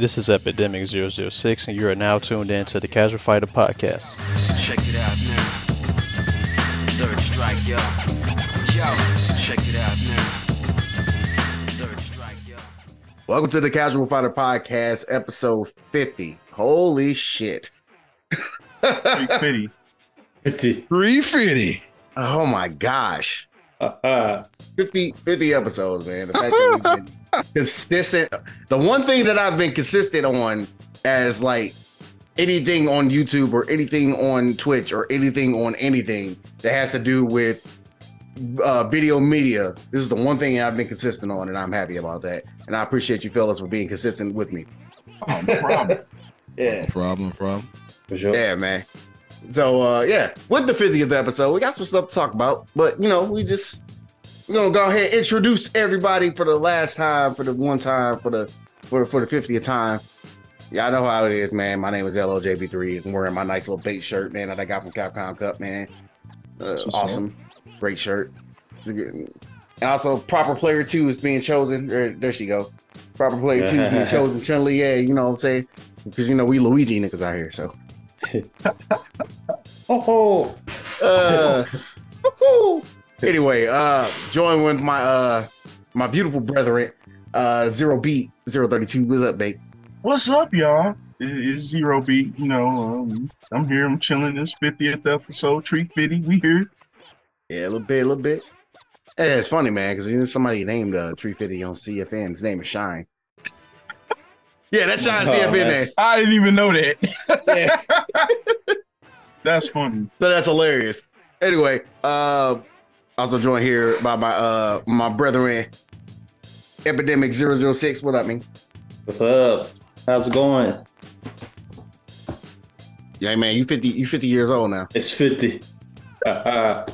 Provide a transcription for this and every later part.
This is Epidemic 006, and you are now tuned in to the Casual Fighter Podcast. Check it out now. Third strike, yo. Yo, check it out now. Third strike, yo. Welcome to the Casual Fighter Podcast, episode 50. Holy shit. 350. 350. Oh my gosh. Uh-huh. 50, 50 episodes, man. The fact that we've been consistent. The one thing that I've been consistent on as like anything on YouTube or anything on Twitch or anything on anything that has to do with uh, video media. This is the one thing I've been consistent on, and I'm happy about that. And I appreciate you fellas for being consistent with me. Oh, no problem. Yeah. No problem, no problem. For sure. Yeah, man. So uh yeah, with the 50th episode, we got some stuff to talk about, but you know, we just we're gonna go ahead and introduce everybody for the last time, for the one time, for the for, for the 50th time. Y'all know how it is, man. My name is LOJB3. I'm wearing my nice little bait shirt, man, that I got from Capcom Cup, man. Uh, awesome. Great shirt. Good- And also proper player two is being chosen. There, there she go. Proper player two is being chosen. Chun Li, yeah, you know what I'm saying? Because you know we Luigi niggas out here, so Oh, ho. uh, woohoo. Anyway, uh, join with my uh my beautiful brethren, uh Zero Beat, Zero Thirty Two. What's up, babe? What's up, y'all? It- It's Zero Beat. You know, um, I'm here. I'm chilling. This 50th episode, Tree Fitty. We here. Yeah, a little bit, a little bit. Yeah, it's funny, man, because you know, somebody named uh 350 on CFN. His name is Shine. yeah, that's Shine Oh, CFN there. I didn't even know that. Yeah, That's funny. so that's hilarious. Anyway, uh, also joined here by my uh my brethren, Epidemic 006. What up, man? what's up? How's it going? Yeah, man, you 50, you 50 years old now. It's 50. Haha.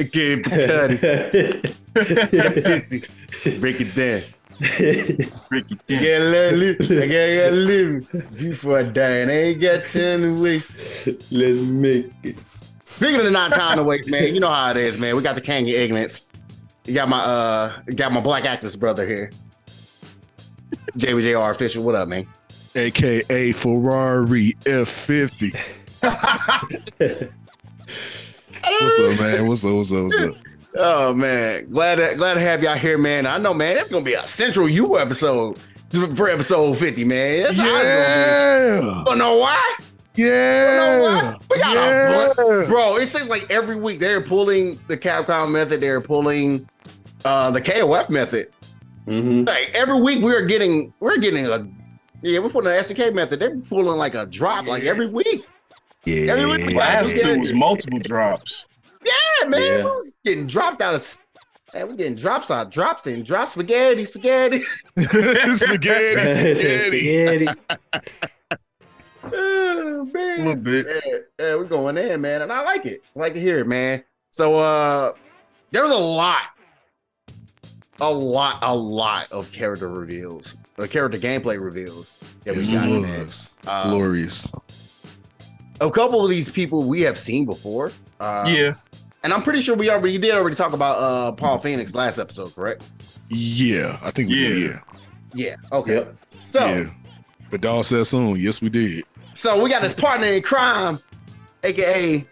Okay, cut it. 50. Break it down. Ricky. I gotta let live. I gotta, gotta live before I die, and I ain't got time to waste. Let's make it. Speaking of the not time to waste, man, you know how it is, man. We got the King of Ignorance. You got my uh, got my black actress brother here, JBJR official. What up, man? AKA Ferrari F50. What's up, man? What's up? What's up? What's up? Oh man, glad to, glad to have y'all here, man. I know, man. That's gonna be a Central U episode for episode fifty, man. That's how it's gonna be. But know why? Yeah. We got Yeah. a bro. It seems like every week they're pulling the Capcom method. They're pulling uh the KOF method. hmm Like every week we're getting we're getting a yeah we're pulling the SNK method. They're pulling like a drop like every week. Yeah. Every week we got Last Yeah. two was multiple drops. Yeah, man, Yeah. we was getting dropped out of. s- Man, we're getting drops out, drops in, drop spaghetti, spaghetti. spaghetti, spaghetti. Spaghetti. Oh, man. A little bit. Yeah, yeah, we're going in, man, and I like it. I like to hear it, man. So uh there was a lot, a lot, a lot of character reveals, uh, character gameplay reveals that we it in was. Uh, Glorious. a couple of these people we have seen before. Uh, yeah. and I'm pretty sure we already did already talk about uh Paul Phoenix last episode, correct? Yeah, I think we did. Yeah. Yeah. Yeah. Okay. Yep. So yeah. But dog said soon. Yes, we did. So we got this partner in crime, aka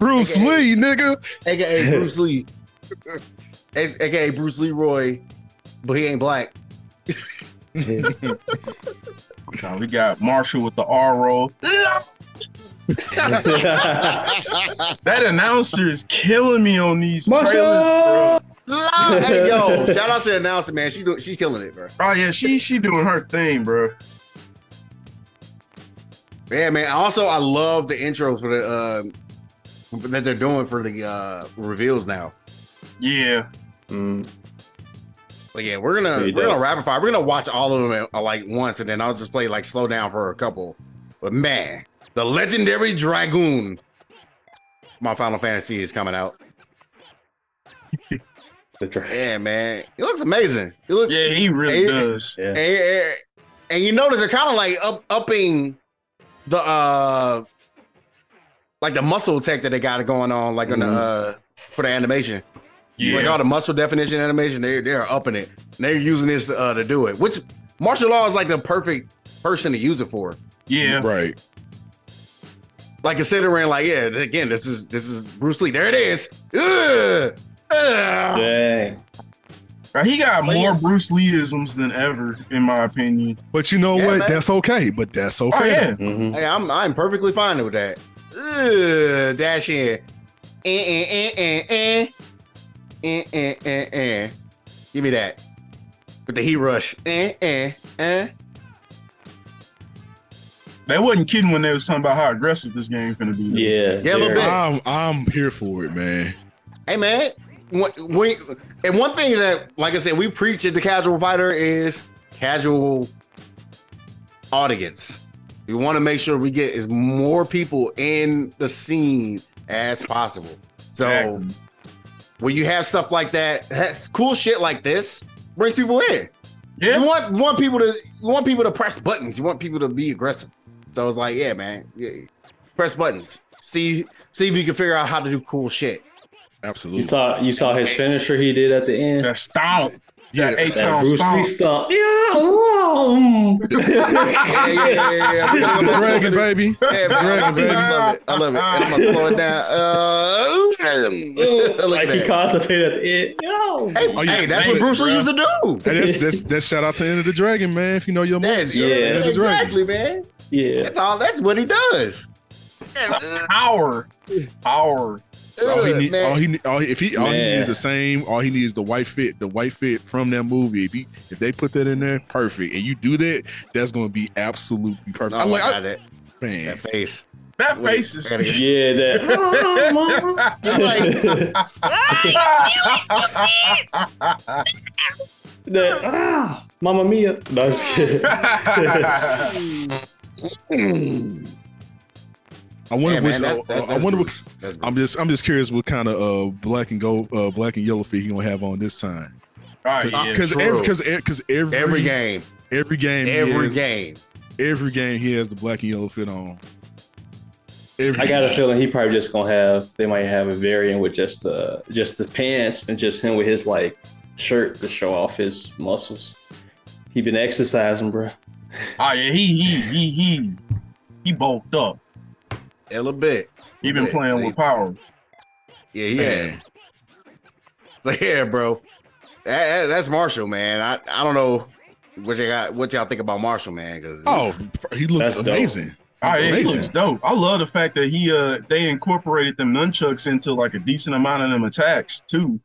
Bruce Okay. Lee, nigga. aka Bruce Lee, aka Bruce Leroy, but he ain't black. Now we got Marshall with the R roll. That announcer is killing me on these trailers, bro. Marshall! hey yo, shout out to the announcer, man. She do, she's killing it, bro. Oh yeah, she she doing her thing, bro. Yeah, man. Also, I love the intros for the uh, that they're doing for the uh, reveals now. Yeah. Mm, But yeah, we're gonna we're gonna dope. rapid fire. We're gonna watch all of them uh, like once, and then I'll just play like slow down for a couple. But man, the legendary dragoon, my Final Fantasy is coming out. the tra- Yeah, man, it looks amazing. It looks Yeah, he really Hey, does. yeah. and, and, and you notice they're kind of like up upping the uh like the muscle tech that they got going on, like on the Mhm. uh for the animation. Yeah. Like all the muscle definition animation, they they're upping it. And they're using this uh, to do it, which Marshall Law is like the perfect person to use it for. Yeah. Right. Like considering, like, yeah, again, this is this is Bruce Lee. There it is. Ugh. Ugh. Dang. Right, He got But more yeah. Bruce Lee-isms than ever, in my opinion. But you know Yeah, what? man. That's okay. But that's okay. Oh yeah. hmm Hey, I'm I'm perfectly fine with that. Ugh, dash in. Eh, eh, eh, eh, eh. Eh, eh, eh, eh. Give me that. With the heat rush. Eh, eh, eh. They wasn't kidding when they was talking about how aggressive this game finna be. Yeah. Yeah, a little bit. I'm I'm here for it, man. Hey man, when, when, and one thing that, like I said, we preach at the casual fighter is casual audience. We want to make sure we get as more people in the scene as possible. So Exactly. when you have stuff like that, has cool shit like this brings people in. Yeah. You want want people to you want people to press buttons. You want people to be aggressive. So it's like, yeah, man, yeah, press buttons. See see if you can figure out how to do cool shit. Absolutely. You saw you saw his finisher he did at the end. That stomp. yeah. That eight That town Bruce Lee stomp. stomp. Yeah. Yeah, yeah, yeah, yeah, yeah. We gonna- dragon, baby. Yeah, man, I Dragon, baby. I love it. I love it. And I'm gonna slow it down. Uh, like he that. constipated at the end. Yo. Hey, Oh, yeah, hey, that's what Bruce Lee used to do. Hey, that's that's that's shout out to Enter the Dragon, man. If you know your That's, movie, yeah, shout out to Enter the Dragon. exactly, man. Yeah. That's all. That's what he does. Power. Power. So all he Ugh, need, all he, need- all he, if he, all he needs is the same. All he needs is the white fit, the white fit from that movie. If he, if they put that in there, perfect. And you do that, that's going to be absolutely perfect. Oh I my like, I, God, that, man, that face. That Wait, face is. I gotta get- Yeah, that. that ah, Mamma Mia. No, I'm just kidding. I wonder Yeah, which. man, that- I- I wonder. What, I'm just, I'm just curious what kind of uh black and gold, uh black and yellow feet he gonna have on this time. Right, yeah. Because every, because because every, every game. every game, Every has- game. every game, he has the black and yellow fit on. Every I got a feeling he probably just gonna have. They might have a variant with just uh just the pants and just him with his like shirt to show off his muscles. He been exercising, bro. Oh yeah, he he he he he bulked up. A little bit. He been Yeah, playing with power. Yeah, he Man. has. So yeah, bro. That, that- that's Marshall, man. I, I don't know what you got what y'all think about Marshall, man. Cause Oh, he looks That's dope. amazing. Oh he looks dope. I love the fact that he uh they incorporated them nunchucks into like a decent amount of them attacks too.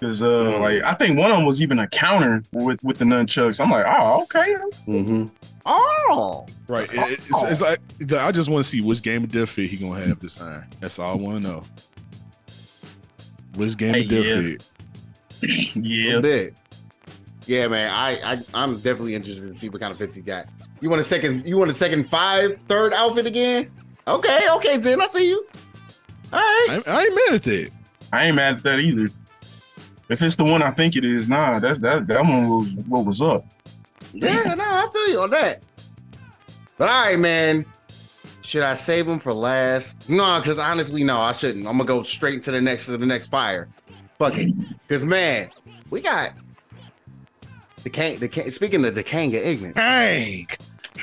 Cause uh Mm. like I think one of them was even a counter with with the nunchucks. I'm like, oh okay. Mm-hmm. oh Right. It- it's, it's like I just want to see which game of death fit he gonna have this time. That's all I want to know. Which game Hey, of death yeah. fit? a Yeah. little bit. Yeah, man. I, I I'm definitely interested to see what kind of fits he got. You want a second you want a second five third outfit again? Okay, okay, Zen, I see you. All right. I, I ain't mad at that. I ain't mad at that either. If it's the one I think it is, nah, that's that that one was what was up. Yeah, no, I feel you on that. But all right, man. Should I save them for last? No, because honestly, no, I shouldn't. I'm gonna go straight to the next to the next fire. Fuck it. Because man, we got the Kang. The Kang, speaking of the Kanga Ignis, Dang.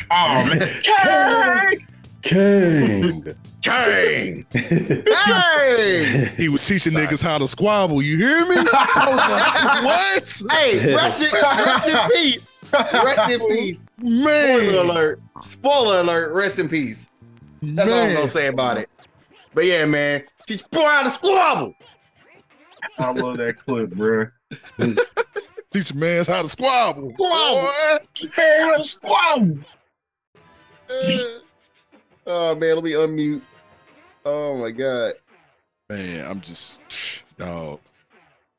Oh man. King. Kang. Hey, He was teaching niggas how to squabble. You hear me? I was like, what? hey, rest in, rest in peace. Rest in peace. Man. Spoiler Man. alert. Spoiler alert. Rest in peace. That's all I'm gonna say about it. But yeah, man, teach boy how to squabble. I love that clip, bro. Teach man's how to squabble. Squabble. Man, squad. Uh, oh man, let me unmute. Oh my god. Man, I'm just dog.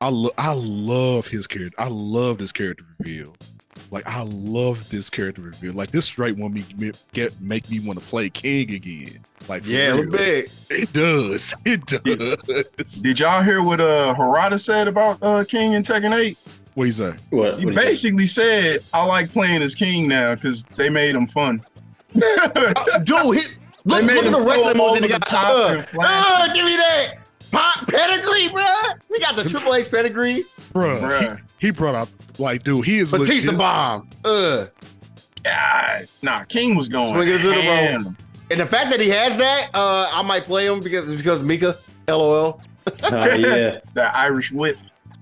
I lo- I love his character. I love this character reveal. Like I love this character reveal. Like this straight one me me- get make me want to play King again. Like for Yeah, a little bit. It does. It does. Did y'all hear what uh Harada said about uh King in Tekken 8? What he say? What? He what is that? basically said, I like playing as King now because they made him fun. Uh, Dude, hit. Look, They made look at him the so wrestling moves over that he the top Uh, and uh, give me that. Pop pedigree, bro. We got the Triple H pedigree. bro. Bruh. He, he brought up like, dude, he is Batista legit- bomb. Ugh. Ah, nah, King was going. Swing it to the ham. And the fact that he has that, uh, I might play him because because Mika, LOL, Uh, yeah, That Irish whip.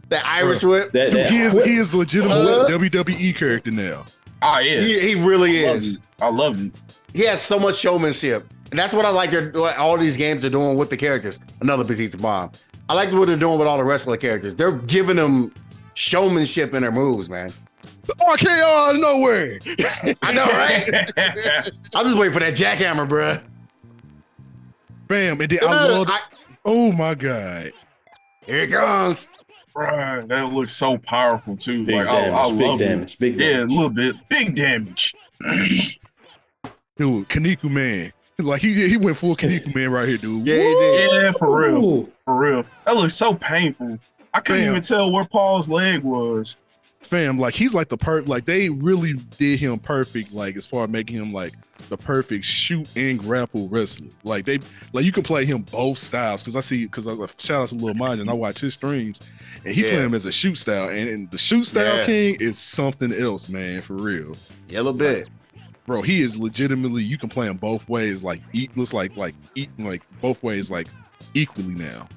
that Irish whip. that, Dude, that he is he is legitimate Uh, WWE character now. Oh yeah, He, he really I is. it. I love it. He has so much showmanship, and that's what I like. They're all these games are doing with the characters. Another Batista bomb. I like what they're doing with all the wrestler characters. They're giving them showmanship in their moves, man. Oh, RKO oh, out of nowhere. I know, right? I'm just waiting for that jackhammer, bruh. Bam. And then I love I- oh my god. here it comes. Bruh, that looks so powerful too. big like damage, I big love it. damage, big Yeah, a damage. little bit. Big damage. Dude, Kinnikuman. Like he he went full Kinnikuman right here, dude. Yeah, he did. Yeah, for real. Ooh. For real. That looks so painful. I couldn't Damn. even tell where Paul's leg was. Fam, like he's like the per like they really did him perfect, like as far as making him like the perfect shoot and grapple wrestler. Like they like you can play him both styles because I see because I shout out to Lil Majin, I watch his streams and he Yeah. play him as a shoot style and, and the shoot style Yeah. king is something else, man, for real. Yeah, a little bit. Bro, he is legitimately you can play him both ways, like eat looks like like eat like both ways like equally now.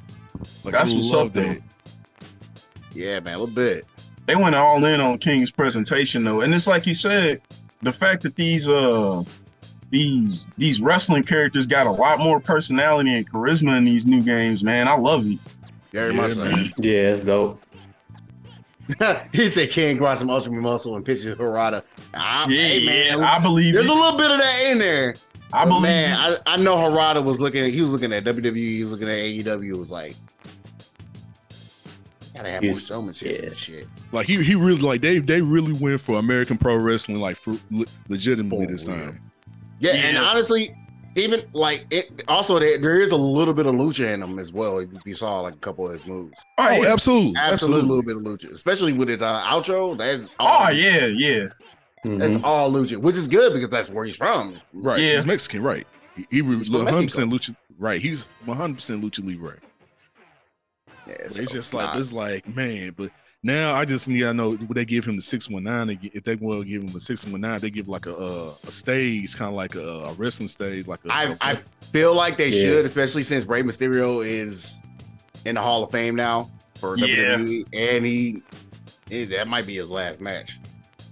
Like That's I what's love up, though. that. Yeah, man, a little bit. They went all in on King's presentation though. And it's like you said, the fact that these uh these these wrestling characters got a lot more personality and charisma in these new games, man. I love it. Very Yeah, much man. Yeah, it's dope. he said King brought some ultra muscle and pitches Harada. Ah, Yeah, hey, man, I believe there's it. a little bit of that in there. I But believe man. I, I know Harada was looking at he was looking at WWE, he was looking at AEW, it was like gotta have more He's- showmanship yeah. and shit. Like he he really like they they really went for American pro wrestling like for le- legitimately For this time. Yeah, and Yeah. honestly, even like it also there, there is a little bit of lucha in him as well. You, you saw like a couple of his moves. Oh, Oh, yeah. absolutely, Absolutely, a absolutely. little bit of lucha, especially with his uh, outro. That's all, Oh yeah, yeah. that's Mhm. all lucha, which is good because that's where he's from. Right, Yeah. he's Mexican, right? He, he He's one hundred percent lucha. Right, he's one hundred percent lucha libre. Yeah, so, it's just like nah. it's like man, but now I just need to know would they give him the six one nine? If they will give him a six one nine, they give like a uh, a stage, kind of like a, a wrestling stage, like a, I I feel like they Yeah. should, especially since Rey Mysterio is in the Hall of Fame now for Yeah. WWE, and he, eh, that might be his last match.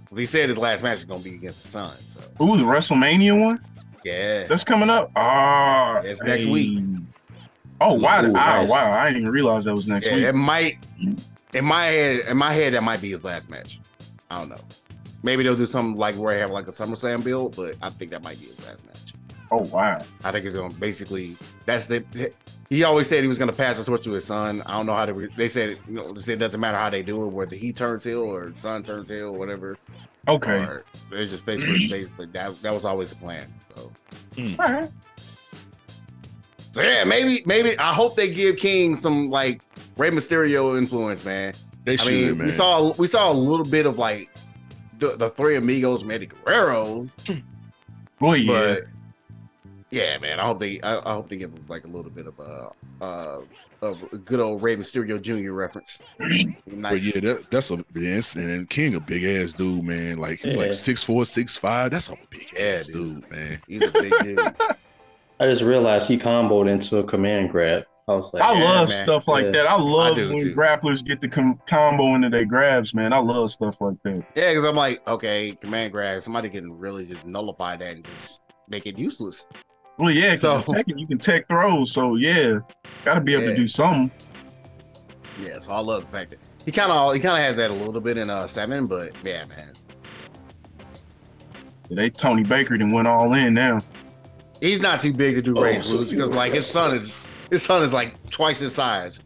'Cause He said his last match is gonna be against the son. So Ooh, the WrestleMania one yeah, that's coming up. Ah, It's next week. Oh wow! Ooh, oh, nice. wow! I didn't even realize that was next yeah, week. It might in my head in my head that might be his last match. I don't know. Maybe they'll do something like where they have like a SummerSlam build, but I think that might be his last match. Oh wow! I think it's gonna basically that's the. He always said he was gonna pass the torch to his son. I don't know how they. They said you know, it doesn't matter how they do it, whether he turns heel or son turns heel, or whatever. Okay. Or it's just face for face, but that that was always the plan. So. Hmm. All right. so yeah, maybe maybe I hope they give King some like Rey Mysterio influence, man. they I should, mean, man. we saw we saw a little bit of like the, the three amigos, from Eddie Guerrero, Boy, yeah. but yeah, man, I hope they I, I hope they give him like a little bit of a uh, of a good old Rey Mysterio Jr. reference. But yeah, that, that's a yes, and King a big ass dude, man. Like he's Yeah. like six four, six five. That's a big Yeah, ass dude. dude, man. He's a big dude. I just realized he comboed into a command grab. I was like, I Yeah, love man. stuff like Yeah. that. I love do, when too. grapplers get the com- combo into their grabs, man. I love stuff like that. Yeah, because I'm like, okay, command grab. Somebody can really just nullify that and just make it useless. Well, yeah, because So- so, you can tech throws, so yeah, got to be able Yeah. to do something. Yeah, so I love the fact that he kind of he kind of had that a little bit in uh seven, but yeah, man, They Tony Baker then went all in now. he's not too big to do Oh, race moves because like his son is his son is like twice his size.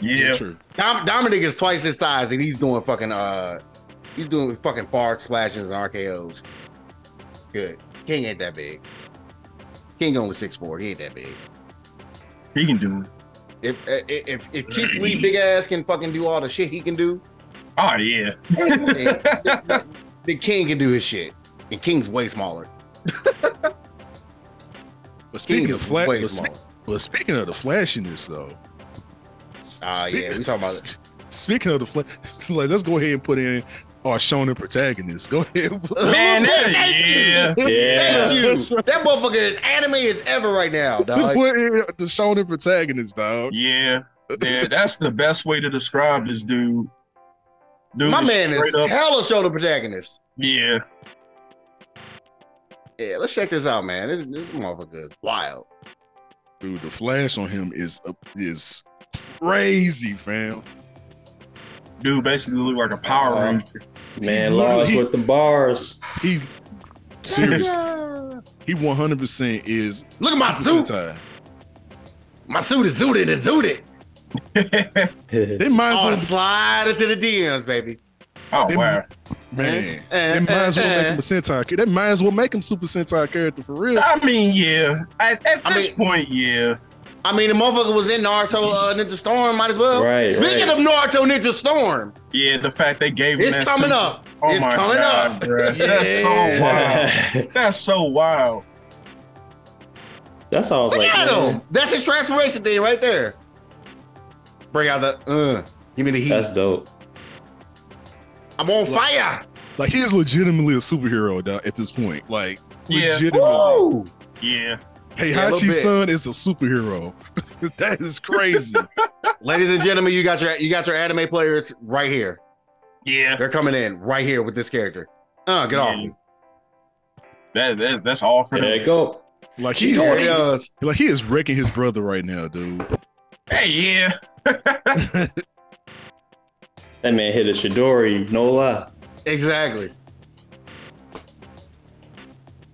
Yeah, true. Dom- Dominik is twice his size, and he's doing fucking uh, he's doing fucking frog splashes and RKO's. Good. King ain't that big. King only six four. He ain't that big. he can do it. If if if, if Keith Lee big ass can fucking do all the shit he can do, Oh yeah, then the King can do his shit. And King's way smaller. But speaking King of is flat, way smaller. But speaking of the flashiness though, Ah, yeah, we talking about speaking of the flash, like let's go ahead and put in our shonen protagonist. Go ahead. and put- Man, that- Thank you. yeah. Yeah. Thank you. That motherfucker is anime as ever right now, dog. put in the shonen protagonist, dog. Yeah. Yeah, that's the best way to describe this dude. Dude My man is up- hella shonen protagonist. Yeah. Yeah, let's check this out, man. This this motherfucker is wild. Dude, the flash on him is uh, is crazy, fam. Dude basically look like a Power Uh, Ranger. Man, He Lars literally- with the bars. He serious. He 100 percent is. Look at my suit. Sentai. My suit is zooted and zooted. They might as Oh, well, slide into the DMs, baby. oh Them- wow. Man. Eh, They might as well eh, make eh. him a Sentai. kid. They might as well make him Super Sentai character for real. I mean, yeah. At, at I this mean- point, yeah. I mean, the motherfucker was in Naruto uh, Ninja Storm. Might as well. Right, Speaking right. of Naruto Ninja Storm, Yeah, the fact they gave him it's that coming suit- up. Oh it's my coming God, up. bruh. That's so wild. That's so wild. That's all Look like. at man, him. That's his transformation thing right there. Bring out the uh. Give me the heat. That's dope. I'm on fire. Like he is legitimately a superhero dog, at this point. Like Yeah. legitimately. Woo! Yeah. Hey, Yeah, a Hachi's son is a superhero. that is crazy. Ladies and gentlemen, you got your you got your anime players right here. Yeah. They're coming in right here with this character. Uh, get off me. That, that that's all for There you go. Like He he, doing it. like he is wrecking his brother right now, dude. Hey, yeah. That man hit a Chidori, no lie. Exactly.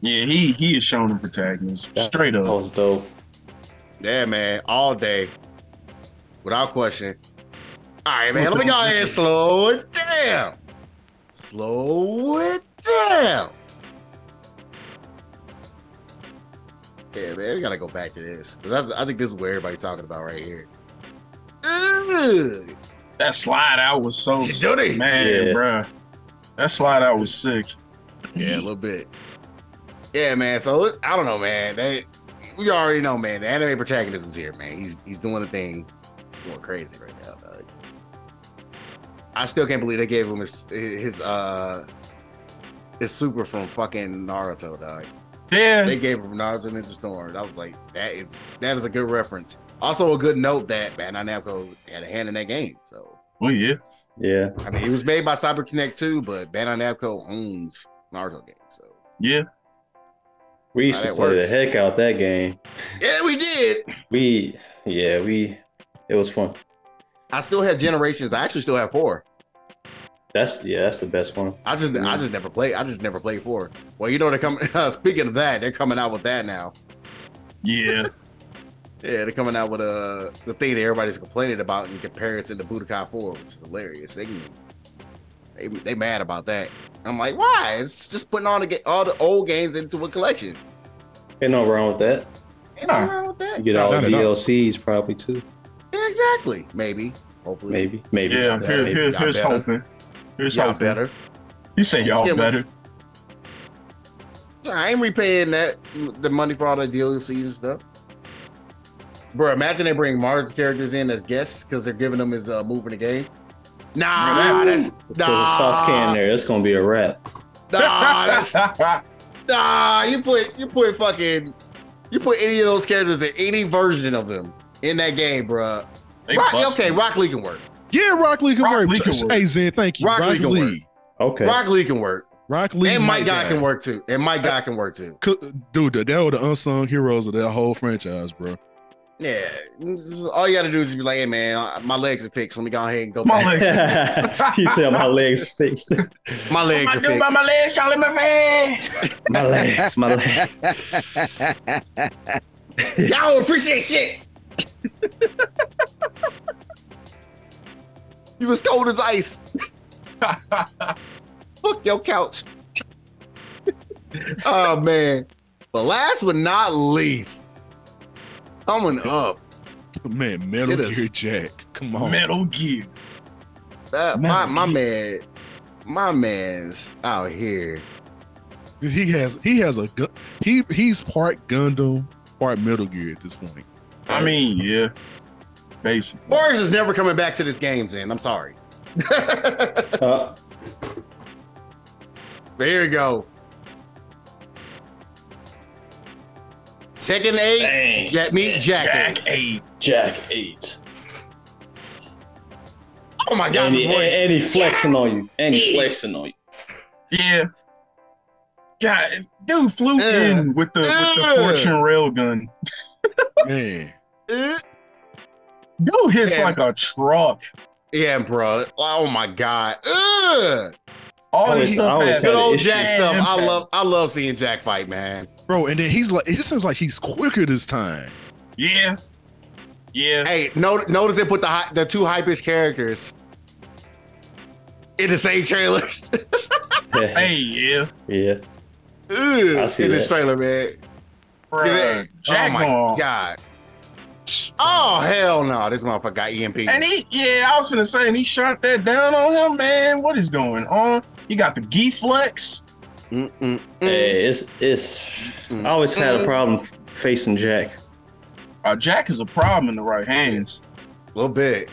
Yeah, he he is showing the protagonist. That- Straight That up. was dope. Yeah, man. All day. Without question. All right, man. Let me go ahead and slow it down. Slow it down. Yeah, man. We gotta go back to this. 'Cause That's, I think this is what everybody's talking about right here. Ugh. That slide out was so Chidori. man, Yeah. bruh. That slide out was sick. Yeah, a little bit. Yeah, man. So it- I don't know, man. They, we already know, man. The anime protagonist is here, man. He's he's doing a thing, going crazy right now. Dog. I still can't believe they gave him his his uh his super from fucking Naruto, dog. Yeah. They gave him Naruto Ninja Storm. I was like, that is that is a good reference. Also, a good note that Bandai Namco had a hand in that game. So Oh yeah. Yeah. I mean, it was made by CyberConnect2, but Bandai Namco owns Naruto games. So Yeah. We used How to play works. the heck out that game. yeah, we did. We, yeah, we, it was fun. I still have generations. I actually still have four. That's yeah, that's the best one. I just I just never played. I just never played four. Well, you know they're coming. speaking of that, they're coming out with that now. Yeah. Yeah, they're coming out with uh, the thing that everybody's complaining about in comparison to Budokai Four, which is hilarious. They they, they mad about that. I'm like, why? It's just putting all the ga- all the old games into a collection. Ain't no wrong with that. Ain't nothing wrong with that. You get No, all the not all. DLCs probably too. Yeah, exactly. Maybe. Hopefully. Maybe, maybe. Yeah. Yeah, Here, maybe here, here's better. hoping. Here's Y'all hoping. better. You say y'all Yeah, better. I ain't repaying that the money for all the DLCs and stuff. Bro, imagine they bring Martin's characters in as guests because they're giving them his uh, move in the game. Nah, that's nah, a sauce can there. That's gonna be a wrap. nah, that's nah. You put you put fucking you put any of those characters in any version of them in that game, bro. Rock, okay, Rock Lee can work. Yeah, Rock Lee can Rock work. Lee can work. Hey Zen, thank you. Rock Lee can work. Okay. Rock Lee can work, Rock Lee. and Might Guy Guy can work too. And Might Guy can work too. Dude, they were the unsung heroes of that whole franchise, bro. Yeah, all you got to do is be like, "Hey man, my legs are fixed. Let me go ahead and go My back." legs. he said my legs fixed. My legs are fixed. my legs, Charlie Murphy. my legs, my legs. Y'all don't appreciate shit. you was cold as ice. Fuck your couch. oh man. But last but not least, coming up, Man, Metal It is. Gear Jack. Come on. Metal Gear. uh, my Metal my Gear. man, my man's out here. He has he has a gun. He he's part Gundam, part Metal Gear at this point. I mean, yeah. Basically. Forrest is never coming back to this game, Zen. I'm sorry. Uh, But here we go. Second eight, dang. Jack, meet Jack. Jack eight. Jack eight. Oh my god, And the he, voice. and he flexing on you. And he flexing on you. Yeah. God, dude flew Ugh. in with the with the Ugh. fortune railgun. Man, Uh, Dude hits Yeah. like a truck. yeah, bro. Oh my god. Ugh. All this stuff Good had an old issue. Jack stuff. I love I love seeing Jack fight, man. Bro, and then he's like, it just seems like he's quicker this time. Yeah. Yeah. Hey, no, notice they put the hy- the two hypest characters in the same trailers. Hey, yeah. yeah. Ugh, I see in this trailer, man. Bruh, Jack oh my going- god. Oh hell no! This motherfucker got EMP. And he, yeah, I was gonna say, and he shot that down on him, man. What is going on? He got the G flex. Hey, it's it's. mm, I always had a problem facing Jack. Uh, Jack is a problem in the right hands. A little bit.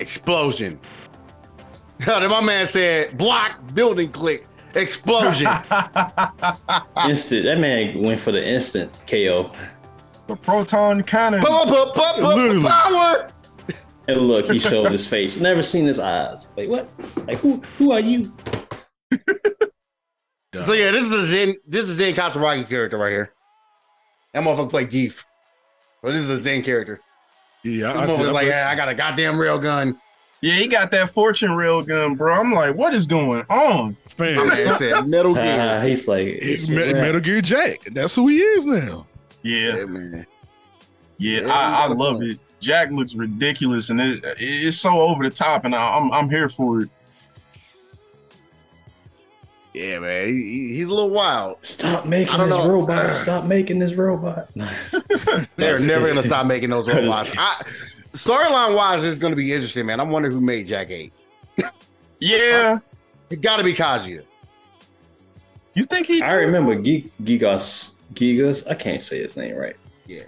Explosion. then my man said, block, building click, explosion. Instant. That man went for the instant KO. the proton cannon. Power. And look, he showed his face. Never seen his eyes. Like what? Like who? Who are you? So yeah, this is a Zen. This is a Zen Katsuragi character right here. That motherfucker play Geef. But this is a Zen character. Yeah, This I, I, motherfucker's I, like, yeah, I got a goddamn rail gun. Yeah, he got that fortune rail gun, bro. I'm like, what is going on? My man, man said Metal Uh, Gear. he's like he's it's- Me- Metal Gear Jack. That's who he is now. Yeah, Yeah, man. yeah, Yeah, I, I you got a love it. Jack looks ridiculous, and it, it's so over the top, and I, I'm I'm here for it. Yeah, man. He, he- he's a little wild. Stop making I don't this know. robot. Stop making this robot. They're never gonna stop making those robots. I, storyline wise, it's gonna be interesting, man. I'm wondering who made Jack Eight. Yeah, It got to be Kazuya. you think he? I remember Gi- Gigas. Gigas. I can't say his name right. Yeah.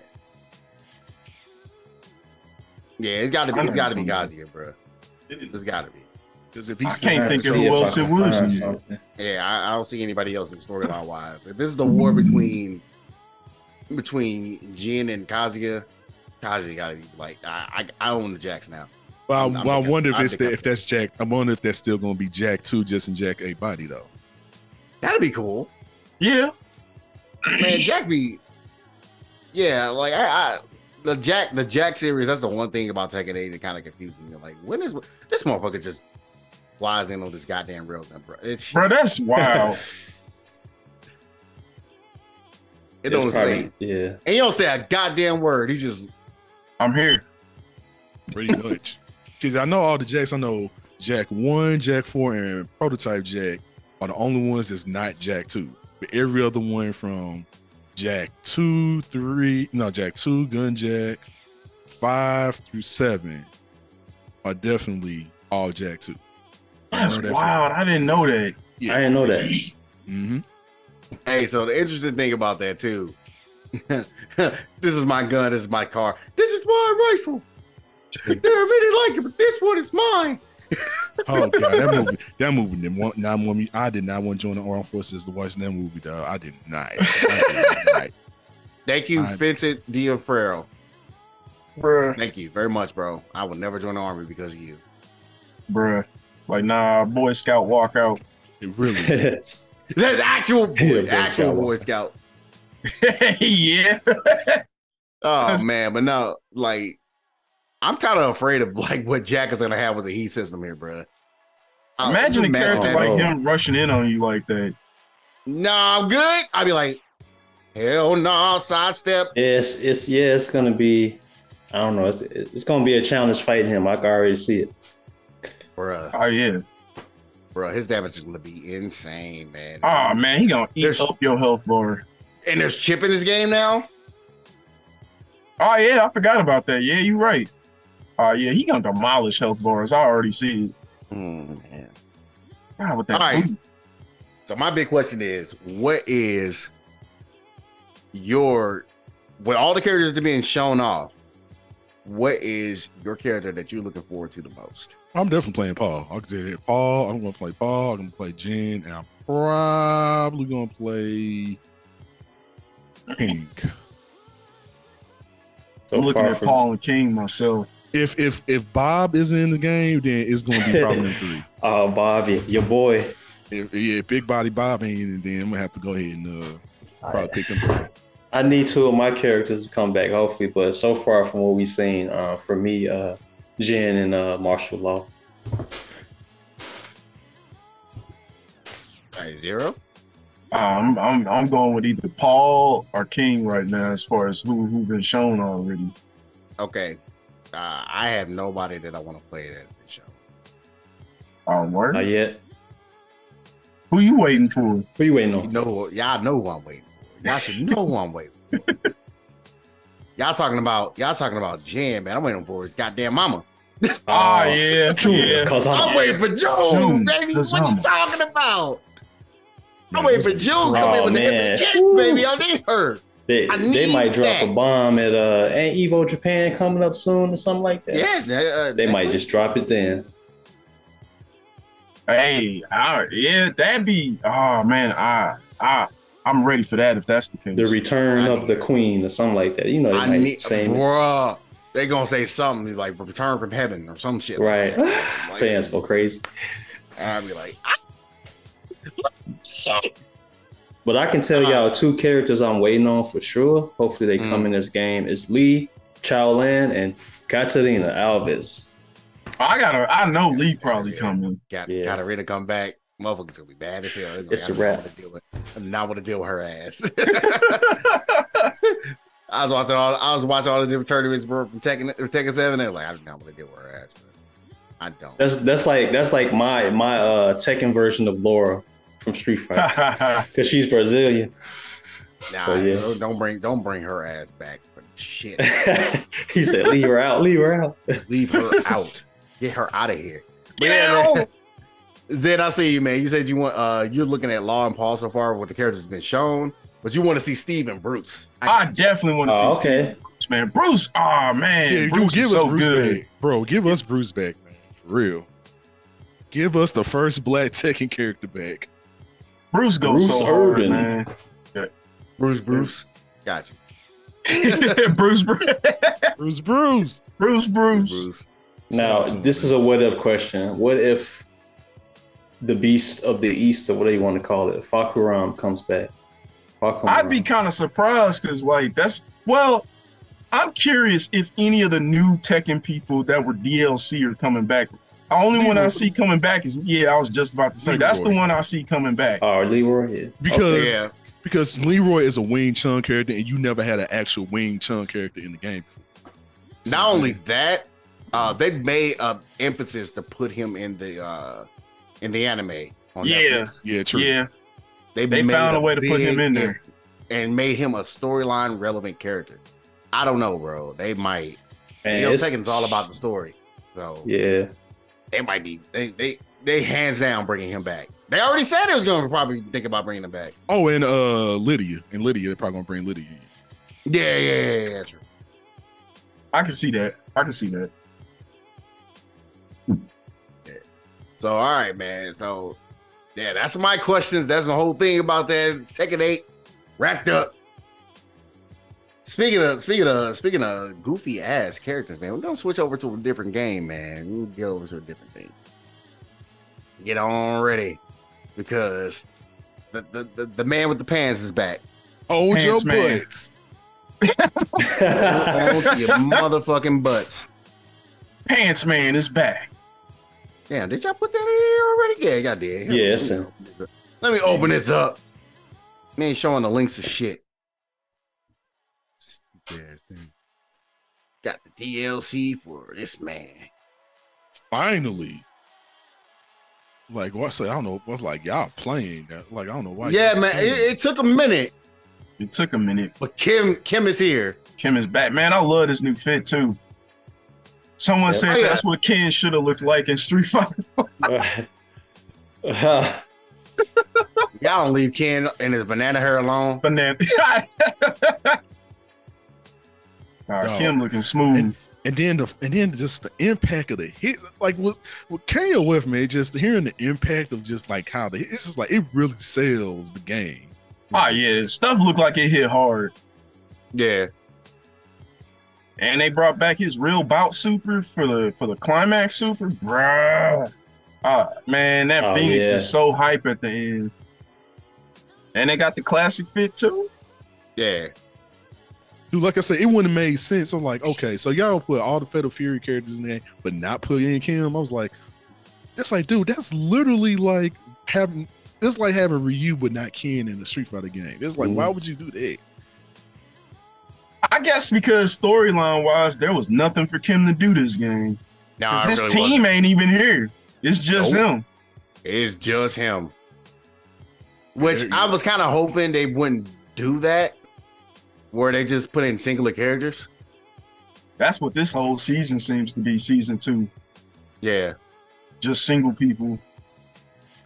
Yeah, it's got to be. It's got to be Kazuya, bro. It's got to be. Because if I can't think of who if else it was. find. Yeah, I, I don't see anybody else in storyline wise. If this is the war between between Jin and Kazuya, Kazuya got to be like I, I I own the Jacks now. Well, I'm- I, I'm well, I thinking- wonder if it's think the, if that's Jack. I wonder if that's still going to be Jack too, just in Jack a body though. That'd be cool, Yeah, man. Jack be, yeah, like I, I the Jack the Jack series. That's the one thing about Tekken Eight that kind of confuses me. Like when is this motherfucker just flies in on this goddamn railgun, bro? It's bro, that's wild. it It's don't probably- say yeah. and you don't say a goddamn word. He's just I'm here. Pretty much. Because I know all the Jacks. I know Jack one, Jack four, and prototype Jack are the only ones that's not Jack two. But every other one from Jack two, three, no Jack two, Gun Jack, five through seven are definitely all Jack two. That's wild. I didn't know that. I didn't know that. hmm Hey, so the interesting thing about that too. this is my gun. This is my car. This is my rifle. They're really like it, but this one is mine. Oh god, that movie, that movie didn't want not want. I did not want to join the armed forces to watch that movie, dog. I did not. I did not. Thank you, I- Vincent D'Onofrio. Bruh, Thank you very much, bro. I will never join the army because of you. bruh. It's like, nah, Boy Scout walk out. It really. That's actual boy, Yeah, actual Scout. Boy Scout. yeah. Oh man, but no, like I'm kind of afraid of like what Jack is gonna have with the heat system here, bro. Imagine a character that. like him rushing in on you like that. No, I'm good. I'd be like, hell no, sidestep. it's it's yeah. It's gonna be. I don't know. It's it's gonna be a challenge fighting him. I can already see it. Bruh, Oh yeah. bruh, his damage is gonna be insane, man. Oh man, he gonna eat There's- up your health bar. and there's chip in this game now. Oh yeah, I forgot about that. Yeah, you're right. Oh yeah, he gonna demolish health bars. I already see it. Hmm, man. God, with that All right. So my big question is, what is your with all the characters that are being shown off? what is your character that you're looking forward to the most? I'm definitely playing Paul. I can say that Paul. I'm gonna play Paul. I'm gonna play Jin, and I'm probably gonna play King. So I'm looking at from Paul and King myself. If if if Bob isn't in the game, then it's gonna be probably them three. Oh, Bobby, your boy. If yeah, big body Bob ain't in it, then I'm gonna have to go ahead and uh, probably pick them. three. I need two of my characters to come back, hopefully. But so far from what we've seen, uh, for me, uh, Jin and uh, Marshall Law. All right, zero. I'm I'm I'm going with either Paul or King right now as far as who who been shown already. Okay. Uh, I have nobody that I want to play that show. Um, word. Not yet. Who you waiting for? Who you waiting on? You know, y'all know who I'm waiting for. Y'all should know who I'm waiting for. y'all talking about y'all talking about Jin, man. I'm waiting for his goddamn mama. Ah, yeah, yeah. Cause I'm I'm, waiting for Jun, Jun, baby. What are you talking about? I'm Yeah, waiting for Jun. Come Oh, in with the man. hip kids, baby. I need her. they, I they might drop that. a bomb at uh, ain't Evo Japan coming up soon or something like that. Yeah, uh, They might just drop it then. Hey, I, yeah, that'd be. Oh man, I I I'm ready for that if that's the case. The return I of the queen or something like that. You know, they I might need, say bruh. They gonna say something like "return from heaven" or some shit. right. Fans go crazy. I'd be like, ah. so But I can tell Uh, y'all two characters I'm waiting on for sure. Hopefully they come Mm. in this game. Is Lee Chow Chaolan and Katarina Alves. I gotta. I know Lee probably coming. got Yeah. got ready to come back. Motherfuckers gonna be bad as hell. They're It's I a do wrap. with- I do not want to deal with her ass. I was watching all. I was watching all the different tournaments bro, from Tekken, Tekken Seven. And like, I do not want to deal with her ass. Man. I don't. That's that's like that's like my my uh Tekken version of Laura from Street Fighter because she's Brazilian. Nah, so, yeah. bro, don't bring don't bring her ass back for shit. he said, "Leave her out, leave her out." Leave her out. Get her out of here. But Get yeah, out. man. Zed, I see you, man. You said you want uh you're looking at Law and Paul so far what the characters that's been shown, but you want to see Steve and Bruce. I definitely want to Oh, see okay. Steve Bruce, man. Bruce, oh man, Yeah, you Bruce give is us so Bruce good. back, bro. Give us Bruce back, man. For real. Give us the first black Tekken character back. Bruce goes Bruce so hard, Irvin. man. Bruce, Bruce. Got you. Bruce, Bruce, Bruce, Bruce. Bruce, Bruce. Bruce. Now Shout this him. is a what if question. What if the beast of the east, or whatever you want to call it, Fahkumram comes back? Fahkumram. I'd be kind of surprised because, like, that's well. I'm curious if any of the new Tekken people that were DLC are coming back. The only one I see coming back is yeah. I was just about to say that's the one I see coming back. Oh, Leroy. Yeah. Because Yeah. because Leroy is a Wing Chun character, and you never had an actual Wing Chun character in the game. So Not only saying, that, uh, they made a emphasis to put him in the uh in the anime. On Yeah. Netflix. yeah, true. Yeah, They, They made found a way to put him in there. effort and made him a storyline relevant character. I don't know, bro. They might. Man, you know, it's- Tekken's all about the story, so Yeah. they might be. They they they hands down bringing him back. They already said they was going to probably think about bringing him back. Oh, and uh Lydia. And Lydia, they're probably gonna bring Lydia. in. Yeah, yeah, yeah, yeah, yeah true. I can see that. I can see that. So all right, man. So yeah, that's my questions. That's my whole thing about that. Tekken eight wrapped up. Speaking of speaking of speaking of goofy ass characters, man, we're gonna switch over to a different game, man. We'll get over to a different thing. Get on ready, because the the, the, the man with the pants is back. Hold Pants your man. butts. Hold your motherfucking butts. Pants Man is back. Damn, did y'all put that in here already? Yeah, y'all did. Yeah, Let me open this up. Let me open this up. Man, showing the links of shit. Stupid-ass thing. Got the DLC for this man. Finally. Like what's I don't know what's like y'all playing that like I don't know why. yeah, man. It, it took a minute, It took a minute. but Kim Kim is here. Kim is back. Man, I love this new fit too. Someone Yeah. said Oh, yeah. that's what Ken should have looked like in Street Fighter. Uh, Y'all don't leave Ken and his banana hair alone. Banana. All right, Dog. Kim looking smooth. And- and then the and then just the impact of the hits, like what what carry with me, just hearing the impact of just like how the it's just like it really sells the game. Oh yeah, stuff looked like it hit hard. Yeah. And they brought back his real bout super for the for the climax super, bruh. Ah man, that Oh, Phoenix yeah. is so hype at the end. And they got the classic fit too. Yeah. Dude, like I said, it wouldn't have made sense. I'm like, okay, so y'all put all the Fatal Fury characters in there, but not put in Kim. I was like, that's like, dude, that's literally like having it's like having Ryu but not Ken in the Street Fighter game. It's like, Mhm. why would you do that? I guess because storyline wise, there was nothing for Kim to do this game. No, 'Cause it this really team wasn't. ain't even here. It's just Nope. him. It's just him. Which I was kind of hoping they wouldn't do that, where they just put in singular characters. That's what this whole season seems to be. Season two, Yeah. just single people.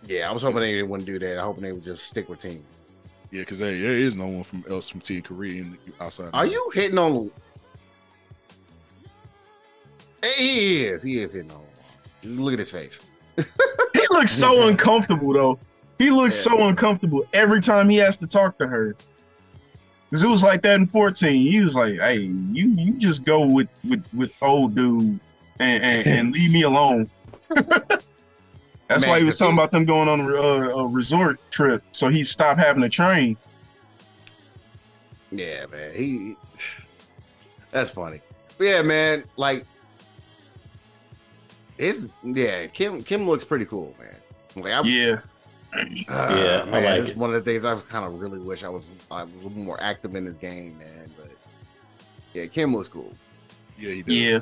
Yeah, I was hoping they wouldn't do that. I hoping they would just stick with teams. Yeah, because hey, there is no one from else from Team Korea in the, outside. Are you hitting on? Hey, he is. He is hitting on. Just look at his face. He looks so uncomfortable though. He looks Yeah. so uncomfortable every time he has to talk to her. Cause it was like that in 14. He was like, "Hey, you you just go with with with old dude and and, and leave me alone." That's Man, why he was talking he- about them going on a, a, a resort trip, so he stopped having to train. Yeah, man. He. That's funny. But yeah, man. Like, his yeah. Kim Kim looks pretty cool, man. Like, I, Yeah, Uh, Yeah, I man, like it's it. one of the things I kind of really wish I was I was a little more active in this game, man. But yeah, Kim was cool. Yeah, he does. Yeah.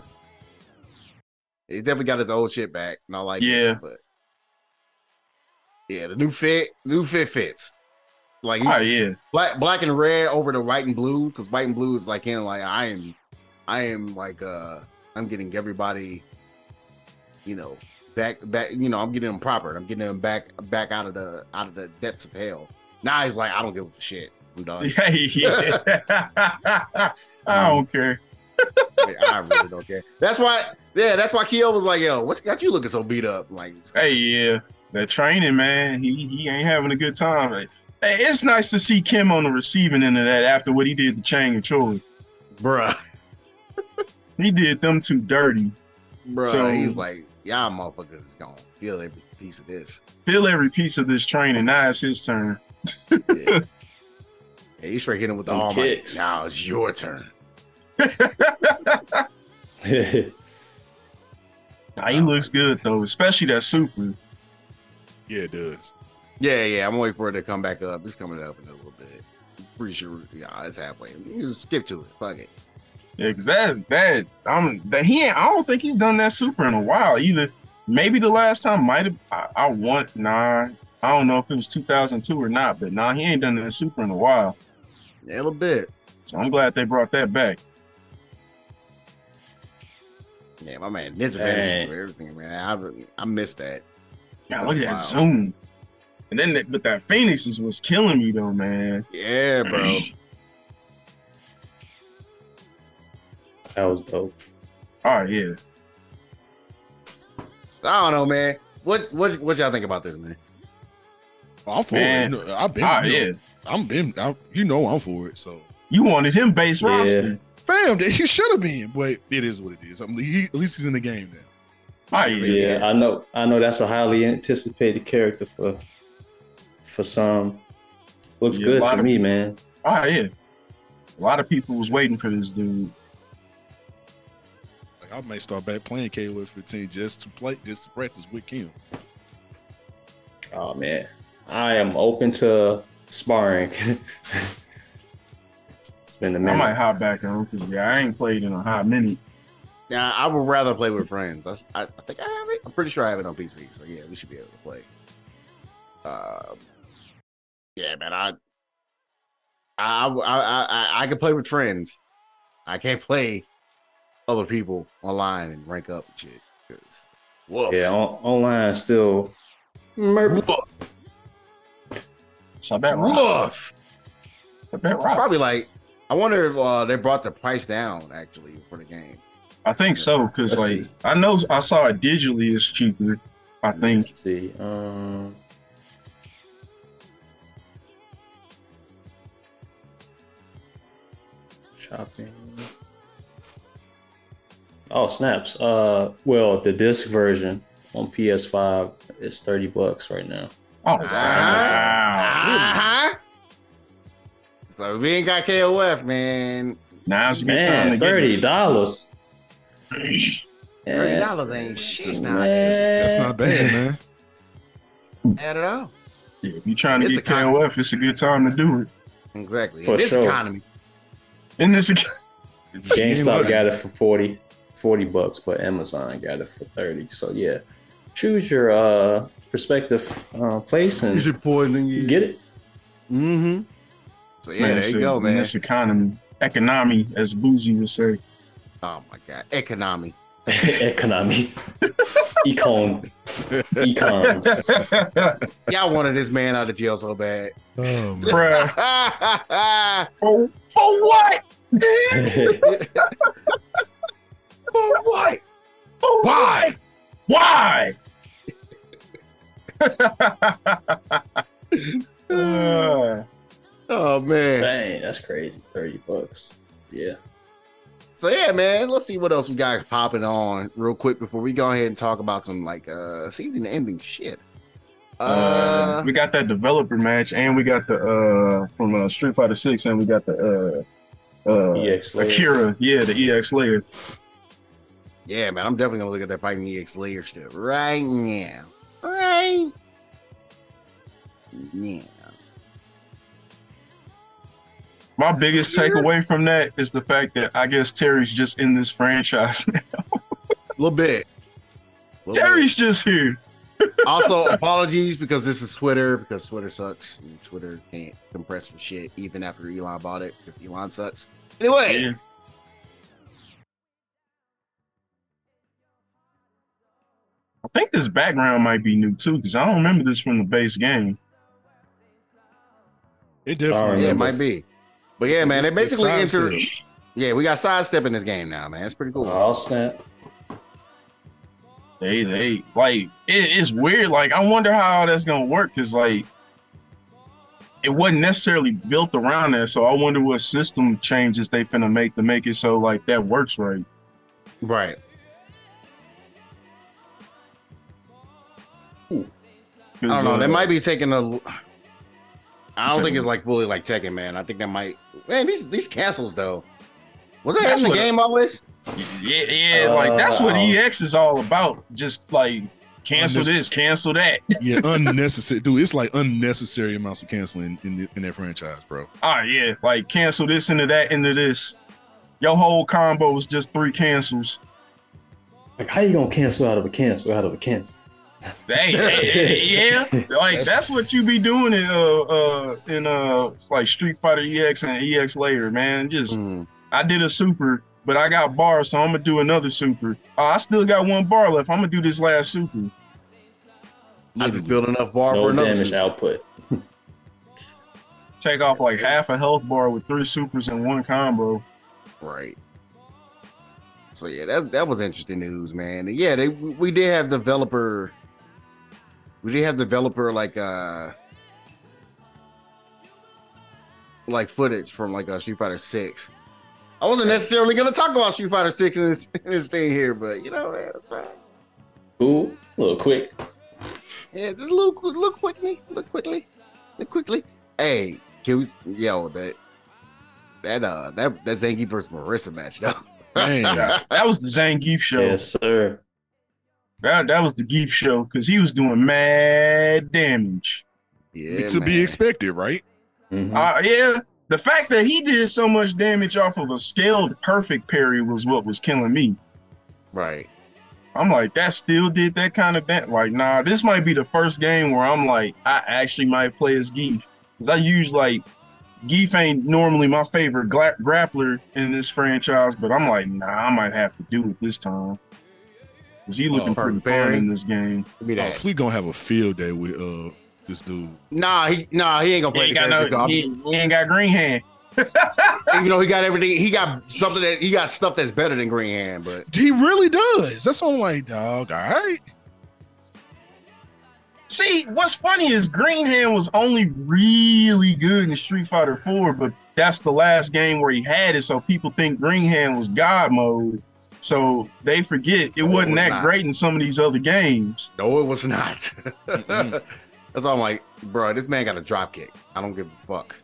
He definitely got his old shit back, and I like Yeah. it. But yeah, the new fit, new fit fits. Like oh yeah, black, black and red over the white and blue, because white and blue is like in like I am, I am like uh I'm getting everybody, you know, back back. You know, I'm getting them proper. I'm getting them back back out of the out of the depths of hell. Now he's like, I don't give a shit. I'm done. hey, yeah. I don't care. I really don't care. That's why, yeah, that's why Keo was like, yo, what's got you looking so beat up? Like, Hey, yeah, that training, man. He he ain't having a good time. Like, hey, it's nice to see Kim on the receiving end of that after what he did to Chang and Choi. bruh, He did them too dirty. bruh. So- he's like, y'all motherfuckers is gonna feel every piece of this. Feel every piece of this training. Now it's his turn. Yeah. yeah he's straight hitting with the Them arm. kicks. Like, now it's your turn. Nah, he looks good though, especially that super. Yeah, it does. Yeah, yeah. I'm waiting for it to come back up. It's coming up in a little bit. Pretty sure. Yeah, it's halfway. You just skip to it. Fuck it. Yeah, 'cause that that I'm that he ain't, I don't think he's done that super in a while either. Maybe the last time might have I, I want nah. I don't know if it was 2002 or not, but nah, he ain't done that super in a while. Yeah, a little bit. So I'm glad they brought that back. Yeah, my man, disadvantage Dang. for everything, man. I I missed that. Yeah, look at that zoom. And then, that, but that Phoenix is was killing me though, man. Yeah, bro. that was dope. Oh yeah, I don't know, man. What what what y'all think about this, man? Oh, I'm for Man. it. You know, I've been. oh you know, yeah. I'm been. I, you know, I'm for it. So, You wanted him base Yeah. roster. fam, he should have been. But it is what it is. I mean, he, at least he's in the game now. Oh yeah. Yeah, I know. I know that's a highly anticipated character for for some. Looks Yeah, good to of- me, man. Oh yeah. A lot of people was waiting for this dude. Like I may start back playing KOF 15 just to play, just to practice with him. Oh man, I am open to sparring. it's been a I minute. I might hop back on because yeah, I ain't played in a hot minute. Yeah, I would rather play with friends. I, I think I have it. I'm pretty sure I have it on PC. So yeah, we should be able to play. Um, yeah, man. I, I, I, I, I, I can play with friends. I can't play other people online and rank up and shit. 'cause- Woof. Yeah, on, online still. Merp. Woof. So that rock. Woof. So that It's probably like I wonder if uh, they brought the price down actually for the game. I think so because like see. I know I saw it digitally is cheaper. I think. Let's see. Um, shopping. Oh snaps! Uh, well, the disc version on PS5 is thirty bucks right now. Oh wow! Uh-huh. So we ain't got KOF, man. Now's a good time to Man, get thirty dollars. Thirty dollars ain't shit That's nowadays. That's not bad, man. At all. Yeah, if you're trying to It's get a con- KOF, it's a good time to do it. Exactly. For In this sure. economy. In this, economy. GameStop got it for 40, 40 bucks, but Amazon got it for 30. So yeah. Choose your uh respective uh place and You should poison you. get it. Mm-hmm. So yeah, man, there it's you a- go, in man. This economy, economy, as Boozy would say. Oh my god. Economy. Economy. Econ. Econs. Y'all wanted this man out of jail so bad. Oh man. Bruh. for, for what? For what? For why? Why? Uh, oh man. Dang, that's crazy. 30 bucks. Yeah. So yeah, man. Let's see what else we got popping on real quick before we go ahead and talk about some like uh season ending shit. uh, Uh, we got that developer match, and we got the uh from uh, Street Fighter Six, and we got the uh uh EX Layer. Akira, yeah, the EX layer. yeah, man. I'm definitely gonna look at that fighting EX Layer stuff right now. Right. Yeah. My biggest takeaway from that is the fact that I guess Terry's just in this franchise. Now. A little bit. Little Terry's just here. Also, apologies because this is Twitter because Twitter sucks. And Twitter can't compress for shit even after Elon bought it because Elon sucks. Anyway, Yeah. I think this background might be new too, because I don't remember this from the base game. It definitely. yeah, it might be. But yeah, man, they It's- it's basically enter. Yeah, we got sidestep in this game now, man. It's pretty cool. Oh, snap. They they like it, it's weird. Like I wonder how that's gonna work because like it wasn't necessarily built around that. So I wonder what system changes they finna make to make it so like that works right. Right. I don't know. uh, That might be taking a. I don't think it's like fully like Tekken, man. I think that might. Man, these these cancels though. Was that That's in the what- game always? Yeah, yeah, like that's what Uh, EX is all about. Just like cancel this, cancel that. Yeah, unnecessary, dude. It's like unnecessary amounts of canceling in the, in that franchise, bro. Ah, yeah, like cancel this into that into this. Your whole combo is just three cancels. Like, how you gonna cancel out of a cancel out of a cancel? Hey, hey, hey, yeah, like That's- that's, what you be doing in uh uh in uh like Street Fighter EX and EX layer, man. Just Mm. I did a super, but I got bars, so I'm gonna do another super. Oh, I still got one bar left. I'm gonna do this last super. I just built enough bar no for another. damage suit. output. Take off like half a health bar with three supers in one combo. Right. So yeah, that that was interesting news, man. Yeah, they we did have developer. We did have developer like uh like footage from like uh, Street Fighter Six. I wasn't necessarily gonna talk about Street Fighter Six in this, in this thing here, but you know, man, that's fine. Cool. A little quick. Yeah, just a little, qu- quickly, look quickly, look quickly. Hey, can we, yo, that that uh that that Zangief versus Marisa match, though. Man, That, that was the Zangief show. Yes, sir. That that was the Gief show because he was doing mad damage. Yeah, to be expected, right? Mhm. Uh, yeah, the fact that he did so much damage off of a scaled perfect parry was what was killing me. Right. I'm like, that still did that kind of damage. Like, nah, this might be the first game where I'm like, I actually might play as Gief. Cause I use like, Gief ain't normally my favorite gla- grappler in this franchise, but I'm like, nah, I might have to do it this time. Cause he looking Oh, pretty perfect fun in this game. Give me Oh, that. Fleet gonna have a field day with uh this dude. Nah, he nah, he ain't gonna He play ain't the got character. no, he, he ain't got green hand. Even though he got everything, he got something that he got stuff that's better than Green Hand, but He really does. That's what I'm like, dog. All right. See, what's funny is Green Hand was only really good in Street Fighter 4, but that's the last game where he had it, so people think Green Hand was God mode. So they forget it No, wasn't was that not. great in some of these other games. no, it was not. That's all I'm like, bro. This man got a drop kick. I don't give a fuck.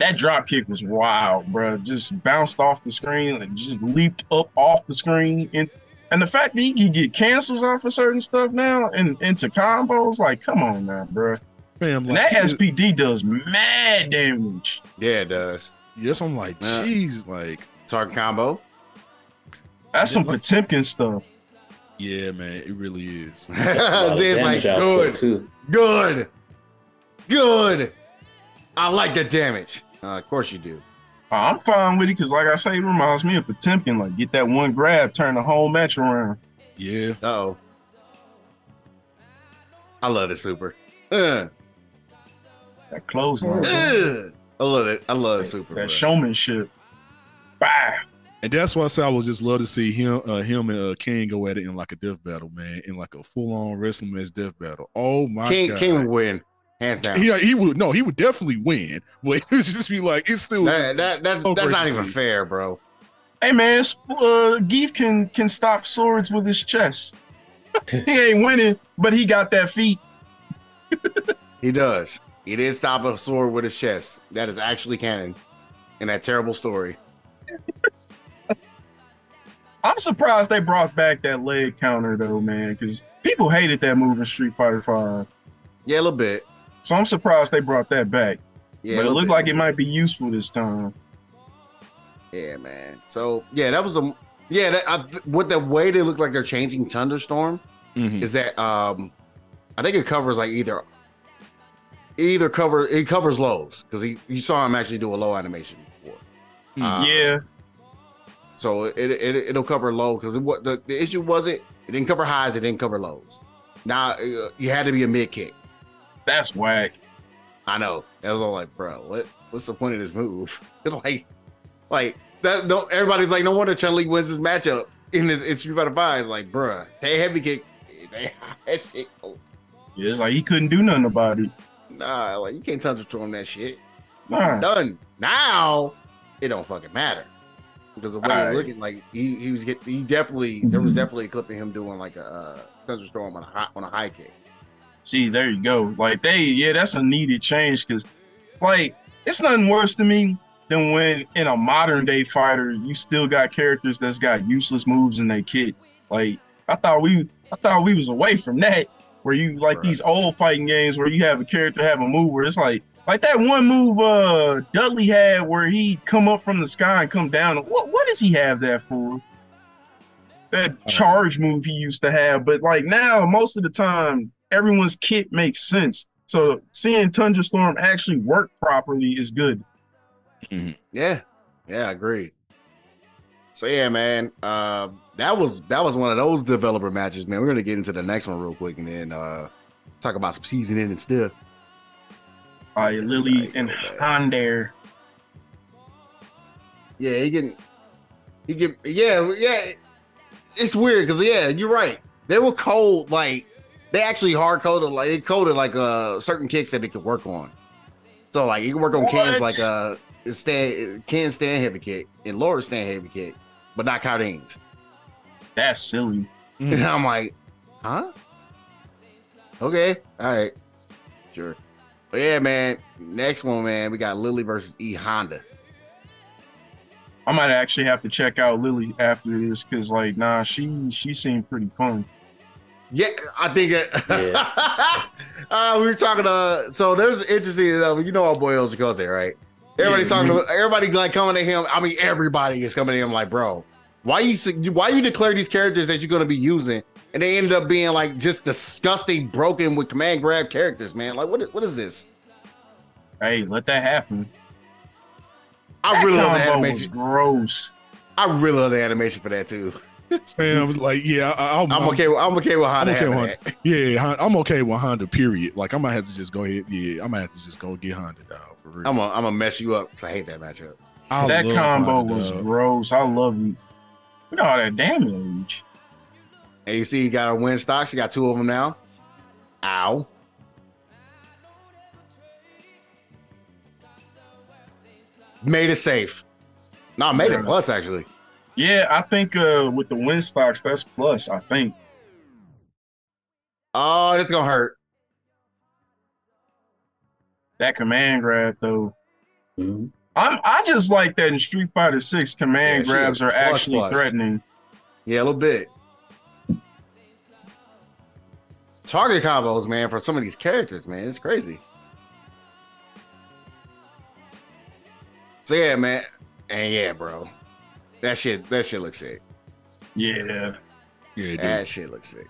That drop kick was wild, bro. Just bounced off the screen and just leaped up off the screen. And and the fact that he can get cancels off of certain stuff now and into combos, like, come on now, bro. Fam, And like, that he is- SPD does mad damage. Yeah, it does. yes, I'm like, Yeah. jeez, like, Target combo. That's some Yeah. Potemkin stuff. yeah, man, it really is. That's a Zed's like, good, too. good, good. I like that damage. Uh, of course you do. I'm fine with it because, like I say, it reminds me of Potemkin. Like, get that one grab, turn the whole match around. Yeah, Oh, I love the super. Uh, That clothesline, uh, I love it. I love the super. that bro. showmanship. Bah. And that's why I say I would just love to see him, uh, him and uh, King go at it in like a death battle, man, in like a full on wrestling match death battle. Oh my King, god, King would win, hands down. He, he would no, he would definitely win, but it would just be like it's still that, that, that's so that's not even fair, bro. Hey man, s- uh, Gief can can stop swords with his chest. he ain't winning, but he got that feat. He does. He did stop a sword with his chest. That is actually canon in that terrible story. I'm surprised they brought back that leg counter though, man, because people hated that move in Street Fighter Five. Yeah, a little bit. So I'm surprised they brought that back. Yeah, but it looked bit, like it little might be useful this time. Yeah, man. So yeah, that was a yeah. That, I, what the way they look like they're changing Thunderstorm Mhm. is that um, I think it covers like either either cover it covers lows because he you saw him actually do a low animation before. Uh, yeah, So it, it it'll cover low because what the, the issue wasn't it didn't cover highs, it didn't cover lows. Now uh, you had to be a mid kick. that's whack. I know. I was all like, bro, what what's the point of this move? It's like like that no everybody's like, no wonder Chun Li wins this matchup in the in Street Fighter Five. It's like, bruh, they heavy kick. They that shit. Oh, Yeah, it's like he couldn't do nothing about it. nah, like you can't thunderstorm that shit. Nah. Done. Now it don't fucking matter. Because the way Alright. he's looking, like he, he was getting, he definitely there was definitely a clip of him doing like a uh, thunderstorm on a high, on a high kick. See, there you go. Like they, yeah, that's a needed change because, like, it's nothing worse to me than when in a modern day fighter you still got characters that's got useless moves in their kit. Like, I thought we, I thought we was away from that. Where you like Right. these old fighting games where you have a character have a move where it's like, like that one move uh Dudley had where he come up from the sky and come down. What what does he have that for? That charge move he used to have, but like now, most of the time, everyone's kit makes sense. So seeing Thunderstorm actually work properly is good. Yeah, yeah, I agree. So yeah, man, uh, that was that was one of those developer matches, man. We're gonna get into the next one real quick and then uh, talk about some seasoning and stuff. Uh, Lily and Okay. Honda. Yeah, he can, he can, yeah, yeah. It's weird because yeah, you're right. They were cold, like they actually hard coded, like they coded like uh certain kicks that they could work on. So like you can work on cans What? like uh stand can stand heavy kick and lower stand heavy kick, but not Cardines. That's silly. And I'm like, huh? Okay, all right, sure. But yeah, man. Next one, man. We got Lily versus E Honda. I might actually have to check out Lily after this because, like, nah, she she seemed pretty fun. Yeah, I think that. uh, we were talking. Uh, so there's interesting enough. You know our boy Oshikose, right? Everybody's Yeah. talking. To, everybody like coming to him. I mean, everybody is coming to him like, bro, why you why you declare these characters that you're gonna be using, and they ended up being like just disgusting, broken with command grab characters, man. Like, what is, what is this? Hey, let that happen. I That really love the combo was animation. gross. I really love the animation for that too. Fam, like yeah, I, I'm, I'm okay. with- I'm okay with Honda I'm okay having with that. Yeah, Hon- I'm okay with Honda. Period. Like I might have to just go ahead. Yeah, I might have to just go get Honda dog for real. I'm gonna I'm gonna mess you up because I hate that matchup. I that combo Honda, was dog. gross. I love you. Look at all that damage. And you see, you got a wind stocks. You got two of them now. Ow. Made it safe. No, made it plus actually. Yeah, I think uh with the wind stocks, that's plus. I think. Oh, that's gonna hurt. That command grab though. Mhm. I'm I just like that in Street Fighter Six command Yeah, grabs are plus, actually plus. threatening. Yeah, a little bit. Target combos, man, for some of these characters, man, it's crazy. So yeah, man, and yeah, bro, that shit, that shit looks sick. Yeah. Yeah, dude. That shit looks sick.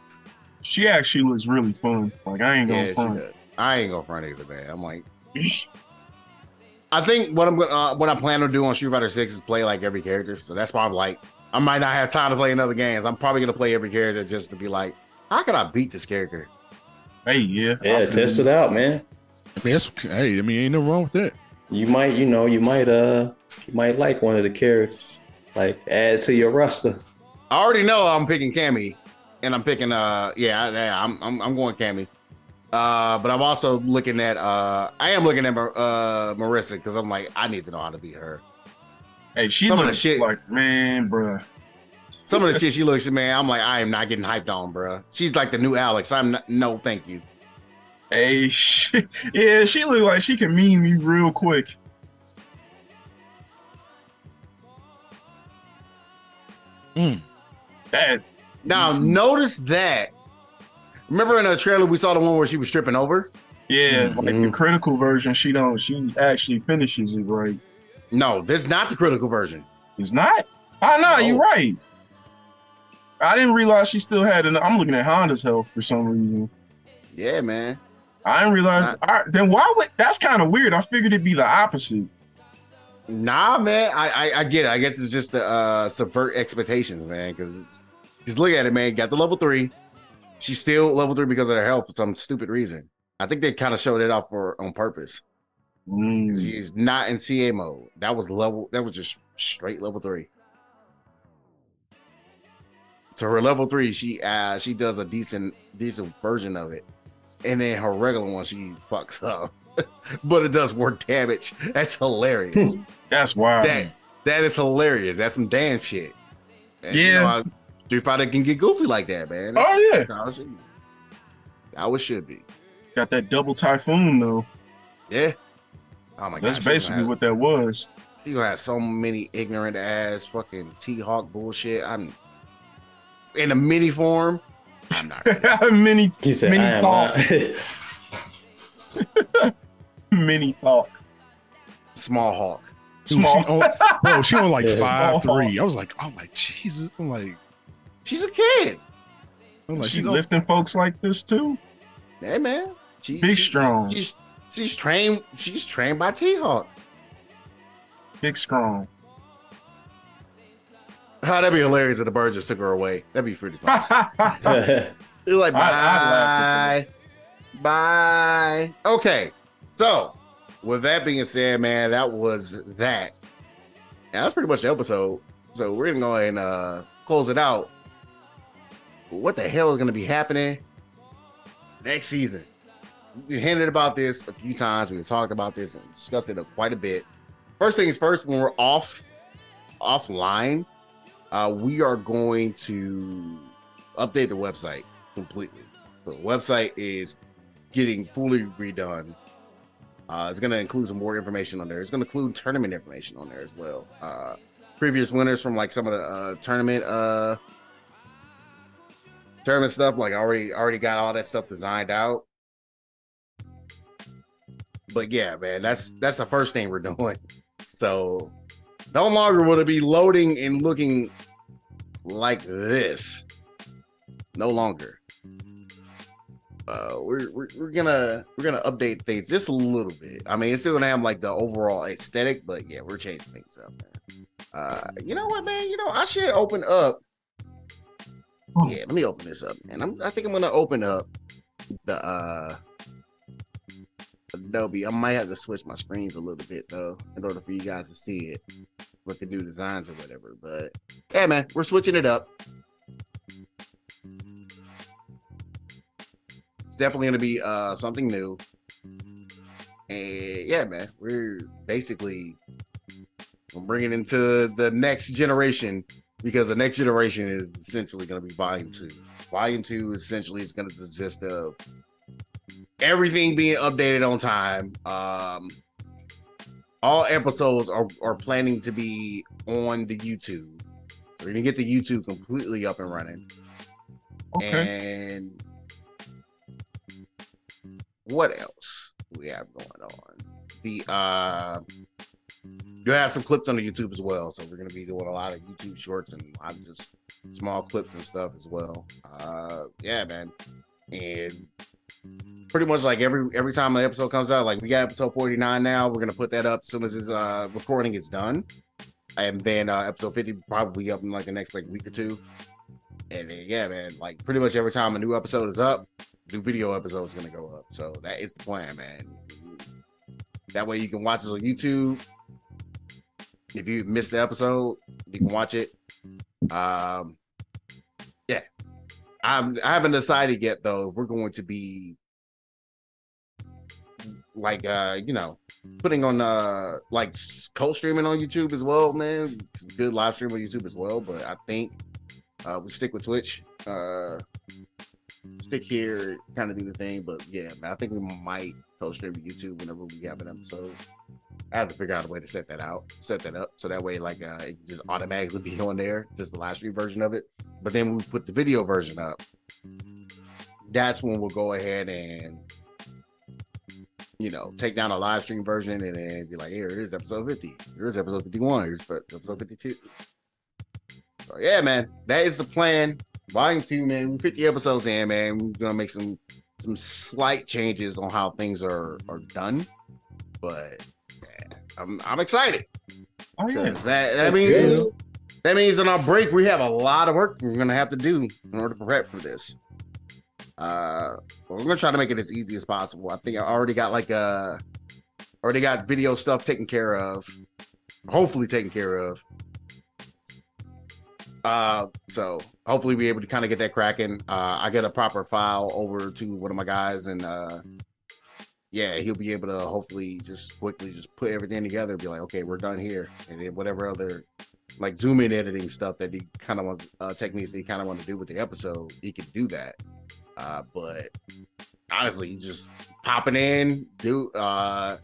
She actually looks really fun. Like I ain't gonna Yeah, she front. does. I ain't gonna front either, man. I'm like, I think what I'm gonna, uh, what I plan to do on Street Fighter Six is play like every character. So that's why I'm like, I might not have time to play another games. I'm probably gonna play every character just to be like, how can I beat this character? Hey, yeah. Yeah, test it out, man. I mean, that's, hey, I mean, ain't nothing wrong with that. You might, you know, you might, uh, you might like one of the characters. Like add to your roster. I already know I'm picking Cammy, and I'm picking uh yeah, yeah I'm I'm, I'm going Cammy. Uh, but I'm also looking at uh I am looking at Mar- uh Marisa because I'm like I need to know how to beat her. Hey, she Some of the looks shit- like man, bruh. Some of the shit she looks at, man, I'm like I am not getting hyped on, bro. She's like the new Alex. I'm not, no, thank you. Hey, she, yeah, she look like she can meme me real quick. Mm. That Now notice that. Remember in the trailer we saw the one where she was stripping over? yeah, like the Mhm. critical version, she don't she actually finishes it right. No, this is not the critical version. It's not. I know No. you're right. I didn't realize she still had an. I'm looking at Honda's health for some reason. Yeah, man. I didn't realize. I, then why would that's kind of weird? I figured it'd be the opposite. Nah, man. I, I I get it. I guess it's just to uh subvert expectations, man. Because just look at it, man. Got the level three. She's still level three because of her health for some stupid reason. I think they kind of showed it off for on purpose. Mm. She's not in CA mode. That was level. That was just straight level three. To her level three, she uh she does a decent decent version of it, and then her regular one she fucks up, but it does more damage. That's hilarious. That's wild. that that is hilarious. That's some damn shit. And, Yeah. you know, I- Street Fighter can get goofy like that, man. That's- Oh, yeah. that's how should be. How it should be. Got that double typhoon though. Yeah. Oh my god. That's basically what that was. You have so many ignorant ass fucking T Hawk bullshit. I'm in a mini form. I'm not ready. mini He said, Mini I thought. not. mini thought. Small Hawk. Dude, Small. She on, bro, she on like Yeah. five Small. three. I was like, I'm like, Jesus. I'm like, She's a kid. I'm like, she she's lifting folks like this too. Hey man. She, Big she- strong. She's she's trained. She's trained by T Hawk. Big strong. Oh, that'd be hilarious if the bird just took her away. That'd be pretty fun. You're like, I- I'd bye. Bye. Okay. So, with that being said, man, that was that. And that's pretty much the episode. So, we're going to go ahead and uh, close it out. What the hell is going to be happening next season? We hinted about this a few times. We've talked about this and discussed it quite a bit. First things first, when we're off offline, uh, we are going to update the website completely. The website is getting fully redone. Uh, it's going to include some more information on there. It's going to include tournament information on there as well. Uh, previous winners from like some of the uh, tournament uh, tournament stuff. Like I already already got all that stuff designed out. But yeah, man, that's that's the first thing we're doing. So no longer will it be loading and looking like this. No longer. Uh, we're, we're we're gonna we're gonna update things just a little bit. I mean, it's still gonna have like the overall aesthetic, but yeah, we're changing things up. Man. Uh, you know what, man? You know, I should open up Yeah, let me open this up, man. I'm, I think I'm gonna open up the uh Adobe. I might have to switch my screens a little bit though, in order for you guys to see it with the new designs or whatever. But yeah, man, we're switching it up. It's definitely gonna be uh something new. And yeah, man, we're basically bringing into the next generation because the next generation is essentially going to be volume two. Volume two essentially is going to consist of everything being updated on time. Um, all episodes are, are planning to be on the YouTube. We're going to get the YouTube completely up and running. Okay. And what else we have going on? The uh you have some clips on the YouTube as well. So we're gonna be doing a lot of YouTube shorts and a lot of just small clips and stuff as well. Uh yeah, man. And pretty much like every every time an episode comes out, like we got episode 49 now, we're gonna put that up as soon as this uh recording is done. And then uh episode 50 probably up in like the next like week or two. And then yeah, man, like pretty much every time a new episode is up, new video episode is gonna go up. So that is the plan, man. That way you can watch us on YouTube. If you missed the episode, you can watch it. Um, I'm, I haven't decided yet though. We're going to be like, uh, you know, putting on uh like co-streaming on YouTube as well, man. Good live stream on YouTube as well. But I think uh, we stick with Twitch. Uh, stick here, kind of do the thing. But yeah, man, I think we might co-stream YouTube whenever we have an episode. I have to figure out a way to set that out, set that up, so that way, like, uh, it just automatically be on there, just the live stream version of it. But then we put the video version up, that's when we'll go ahead and, you know, take down a live stream version and then be like, here, here's episode 50, here's episode 51, here's episode 52. So yeah, man, that is the plan. Volume two, man. 50 episodes in, man. We're gonna make some some slight changes on how things are are done, but I'm I'm excited Oh yeah. that that That's means good. that means in our break we have a lot of work we're gonna have to do in order to prep for this. Uh, we're gonna try to make it as easy as possible. I think I already got like uh already got video stuff taken care of, hopefully taken care of. Uh, so hopefully be able to kind of get that cracking. Uh, I get a proper file over to one of my guys, and uh, yeah, he'll be able to hopefully just quickly just put everything together. and Be like, okay, we're done here, and then whatever other like zoom in editing stuff that he kind of wants uh, techniques that he kind of want to do with the episode, he can do that. Uh, but honestly, just popping in, do uh,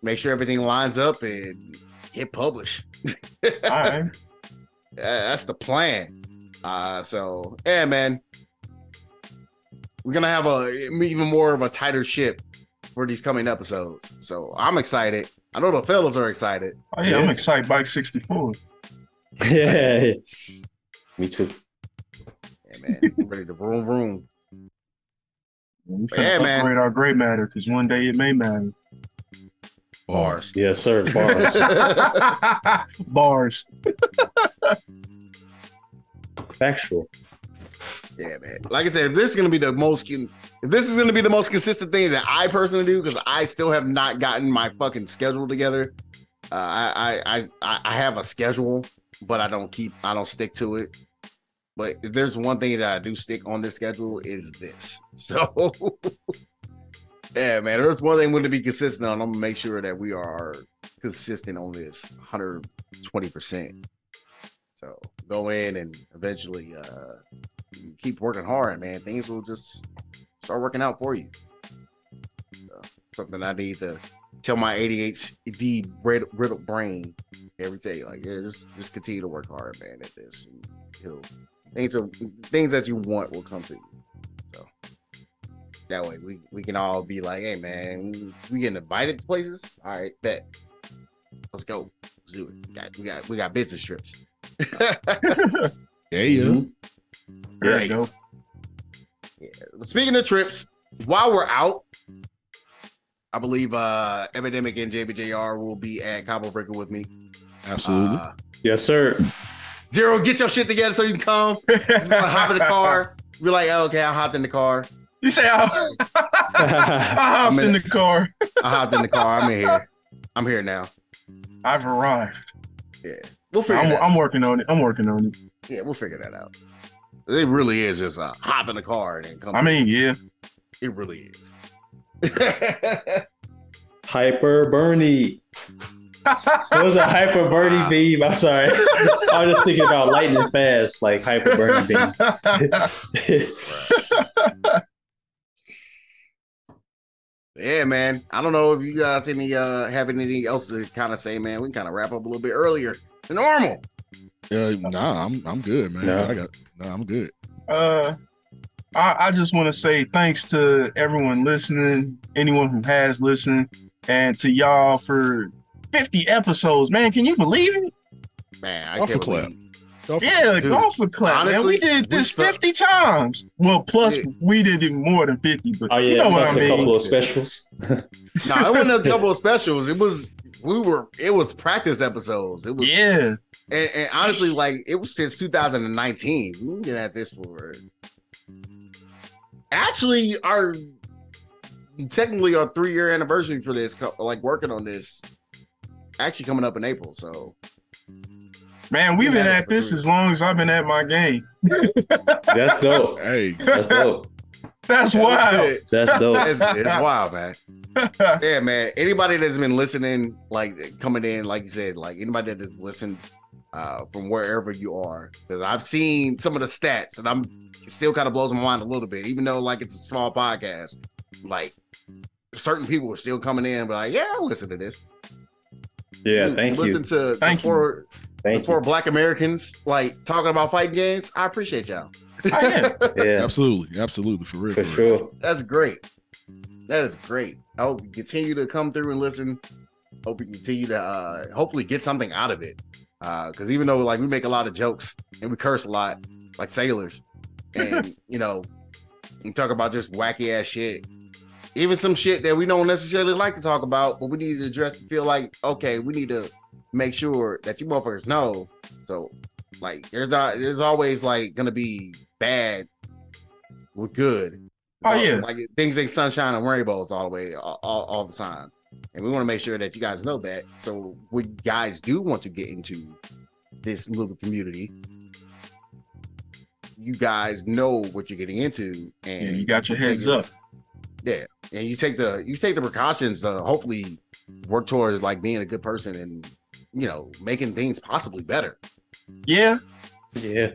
make sure everything lines up, and hit publish. All right. That's the plan. Uh, so yeah, man, we're gonna have a even more of a tighter ship for these coming episodes. So I'm excited. I know the fellas are excited. Oh yeah, I'm excited. Bike 64. yeah. Me too. Yeah, man, we're ready to vroom vroom. We finna Yeah, man. upgrade our gray matter because one day it may matter. Bars. Yes, sir. Bars. Bars. Factual. Yeah, man. Like I said, if this is gonna be the most, if this is gonna be the most consistent thing that I personally do, because I still have not gotten my fucking schedule together. Uh, I, I, I, I have a schedule, but I don't keep, I don't stick to it. But if there's one thing that I do stick on this schedule is this. So, yeah, man. There's one thing we're gonna be consistent on. I'm gonna make sure that we are consistent on this, 120 percent. So go in and eventually uh keep working hard, man. Things will just start working out for you. So, something I need to tell my ADHD brid- riddled brain every day. Like, yeah, just just continue to work hard, man. At this, and you'll, things are, things that you want will come to you. So that way, we we can all be like, hey, man, we getting invited to places. All right, bet. Let's go. Let's do it. We got we got we got business trips. Yeah, yeah. Mhm. There you go. Yeah. Speaking of trips, while we're out, I believe uh Epidemic and JBJR will be at Combo Breaker with me. Absolutely. Uh, Yes, sir. Zero, get your shit together so you can come. You wanna hop in the car. You're like, oh, okay, I hopped in the car. You say I, I hopped in the car. I hopped in the car. I'm in here. I'm here now. I've arrived. Yeah, we'll figure I'm, that. I'm working on it. I'm working on it. Yeah, we'll figure that out. It really is just a hop in the car and come. I mean, yeah. it really is. Hyper Bernie. It was a Hyper Bernie beam. I'm sorry. I was just thinking about lightning fast, like Hyper Bernie beam. yeah, man. I don't know if you guys any uh have anything else to kind of say, man. We can kind of wrap up a little bit earlier than normal. Uh, nah, I'm I'm good, man. No. I got nah, I'm good. uh, I, I just want to say thanks to everyone listening, anyone who has listened, and to y'all for 50 episodes. Man, can you believe it? Man, I Off can't a believe. Don't- Yeah, Dude, golf for clap. man. honestly, We did we this felt- 50 times. Well, plus Yeah. we did it more than 50, but Oh yeah, you know what plus I a mean. couple of specials. No, it wasn't a couple of specials. It was we were it was practice episodes. It was Yeah, and, and honestly, like it was since 2019. We've been at this for actually our technically our three year anniversary for this, like working on this, actually coming up in April. So man, we've been Yeah, at for this sure. as long as I've been at my game. That's dope. Hey, That's dope. That's wild. That's dope. it's, it's wild, man. Yeah, man. Anybody that's been listening, like coming in, like you said, like anybody that has listened uh, from wherever you are, because I've seen some of the stats, and I'm still kind of blows my mind a little bit, even though like it's a small podcast. Like certain people are still coming in, but like, yeah, I'll listen to this. Yeah, thank you. Listen to Thank the you. four, Thank four you. Black Americans like talking about fighting games. I appreciate y'all. Oh, yeah. Yeah, absolutely, absolutely, for real. for for real. sure. That's great. That is great. I hope you continue to come through and listen. Hope you continue to uh hopefully get something out of it. Uh because even though like we make a lot of jokes and we curse a lot, like sailors, and you know, we talk about just wacky ass shit. Even some shit that we don't necessarily like to talk about, but we need to address to feel like, okay, we need to make sure that you motherfuckers know. So like there's not there's always like gonna be bad with good. Oh, all- yeah. like things like sunshine and rainbows all the way, all, all, all the time. And we want to make sure that you guys know that. So when you guys do want to get into this little community, you guys know what you're getting into, and Yeah, you got your take heads up. Yeah, and you take the you take the precautions to hopefully work towards like being a good person and you know making things possibly better. Yeah, Yeah,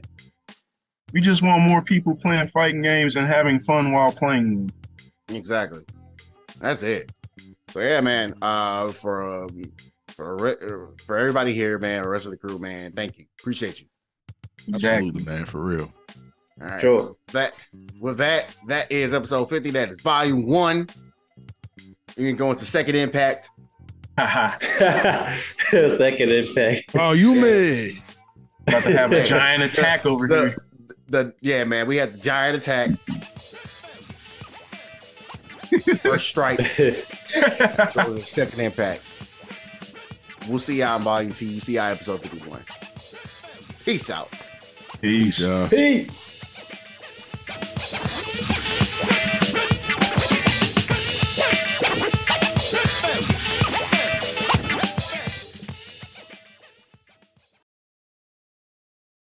we just want more people playing fighting games and having fun while playing. them. Exactly. That's it. So yeah, man. Uh, for um, for uh, for everybody here, man, the rest of the crew, man, thank you. Appreciate you. Exactly. Absolutely, man, for real. All right. sure. That with that, that is episode fifty. That is volume one. You can go into second impact. Haha. Second impact. Oh, you mad? About to have a giant attack over The, here. the yeah, man. We had the giant attack. First strike. Second impact. We'll see y'all in volume two. You see y'all episode 51. Peace out. Peace. Peace. Peace.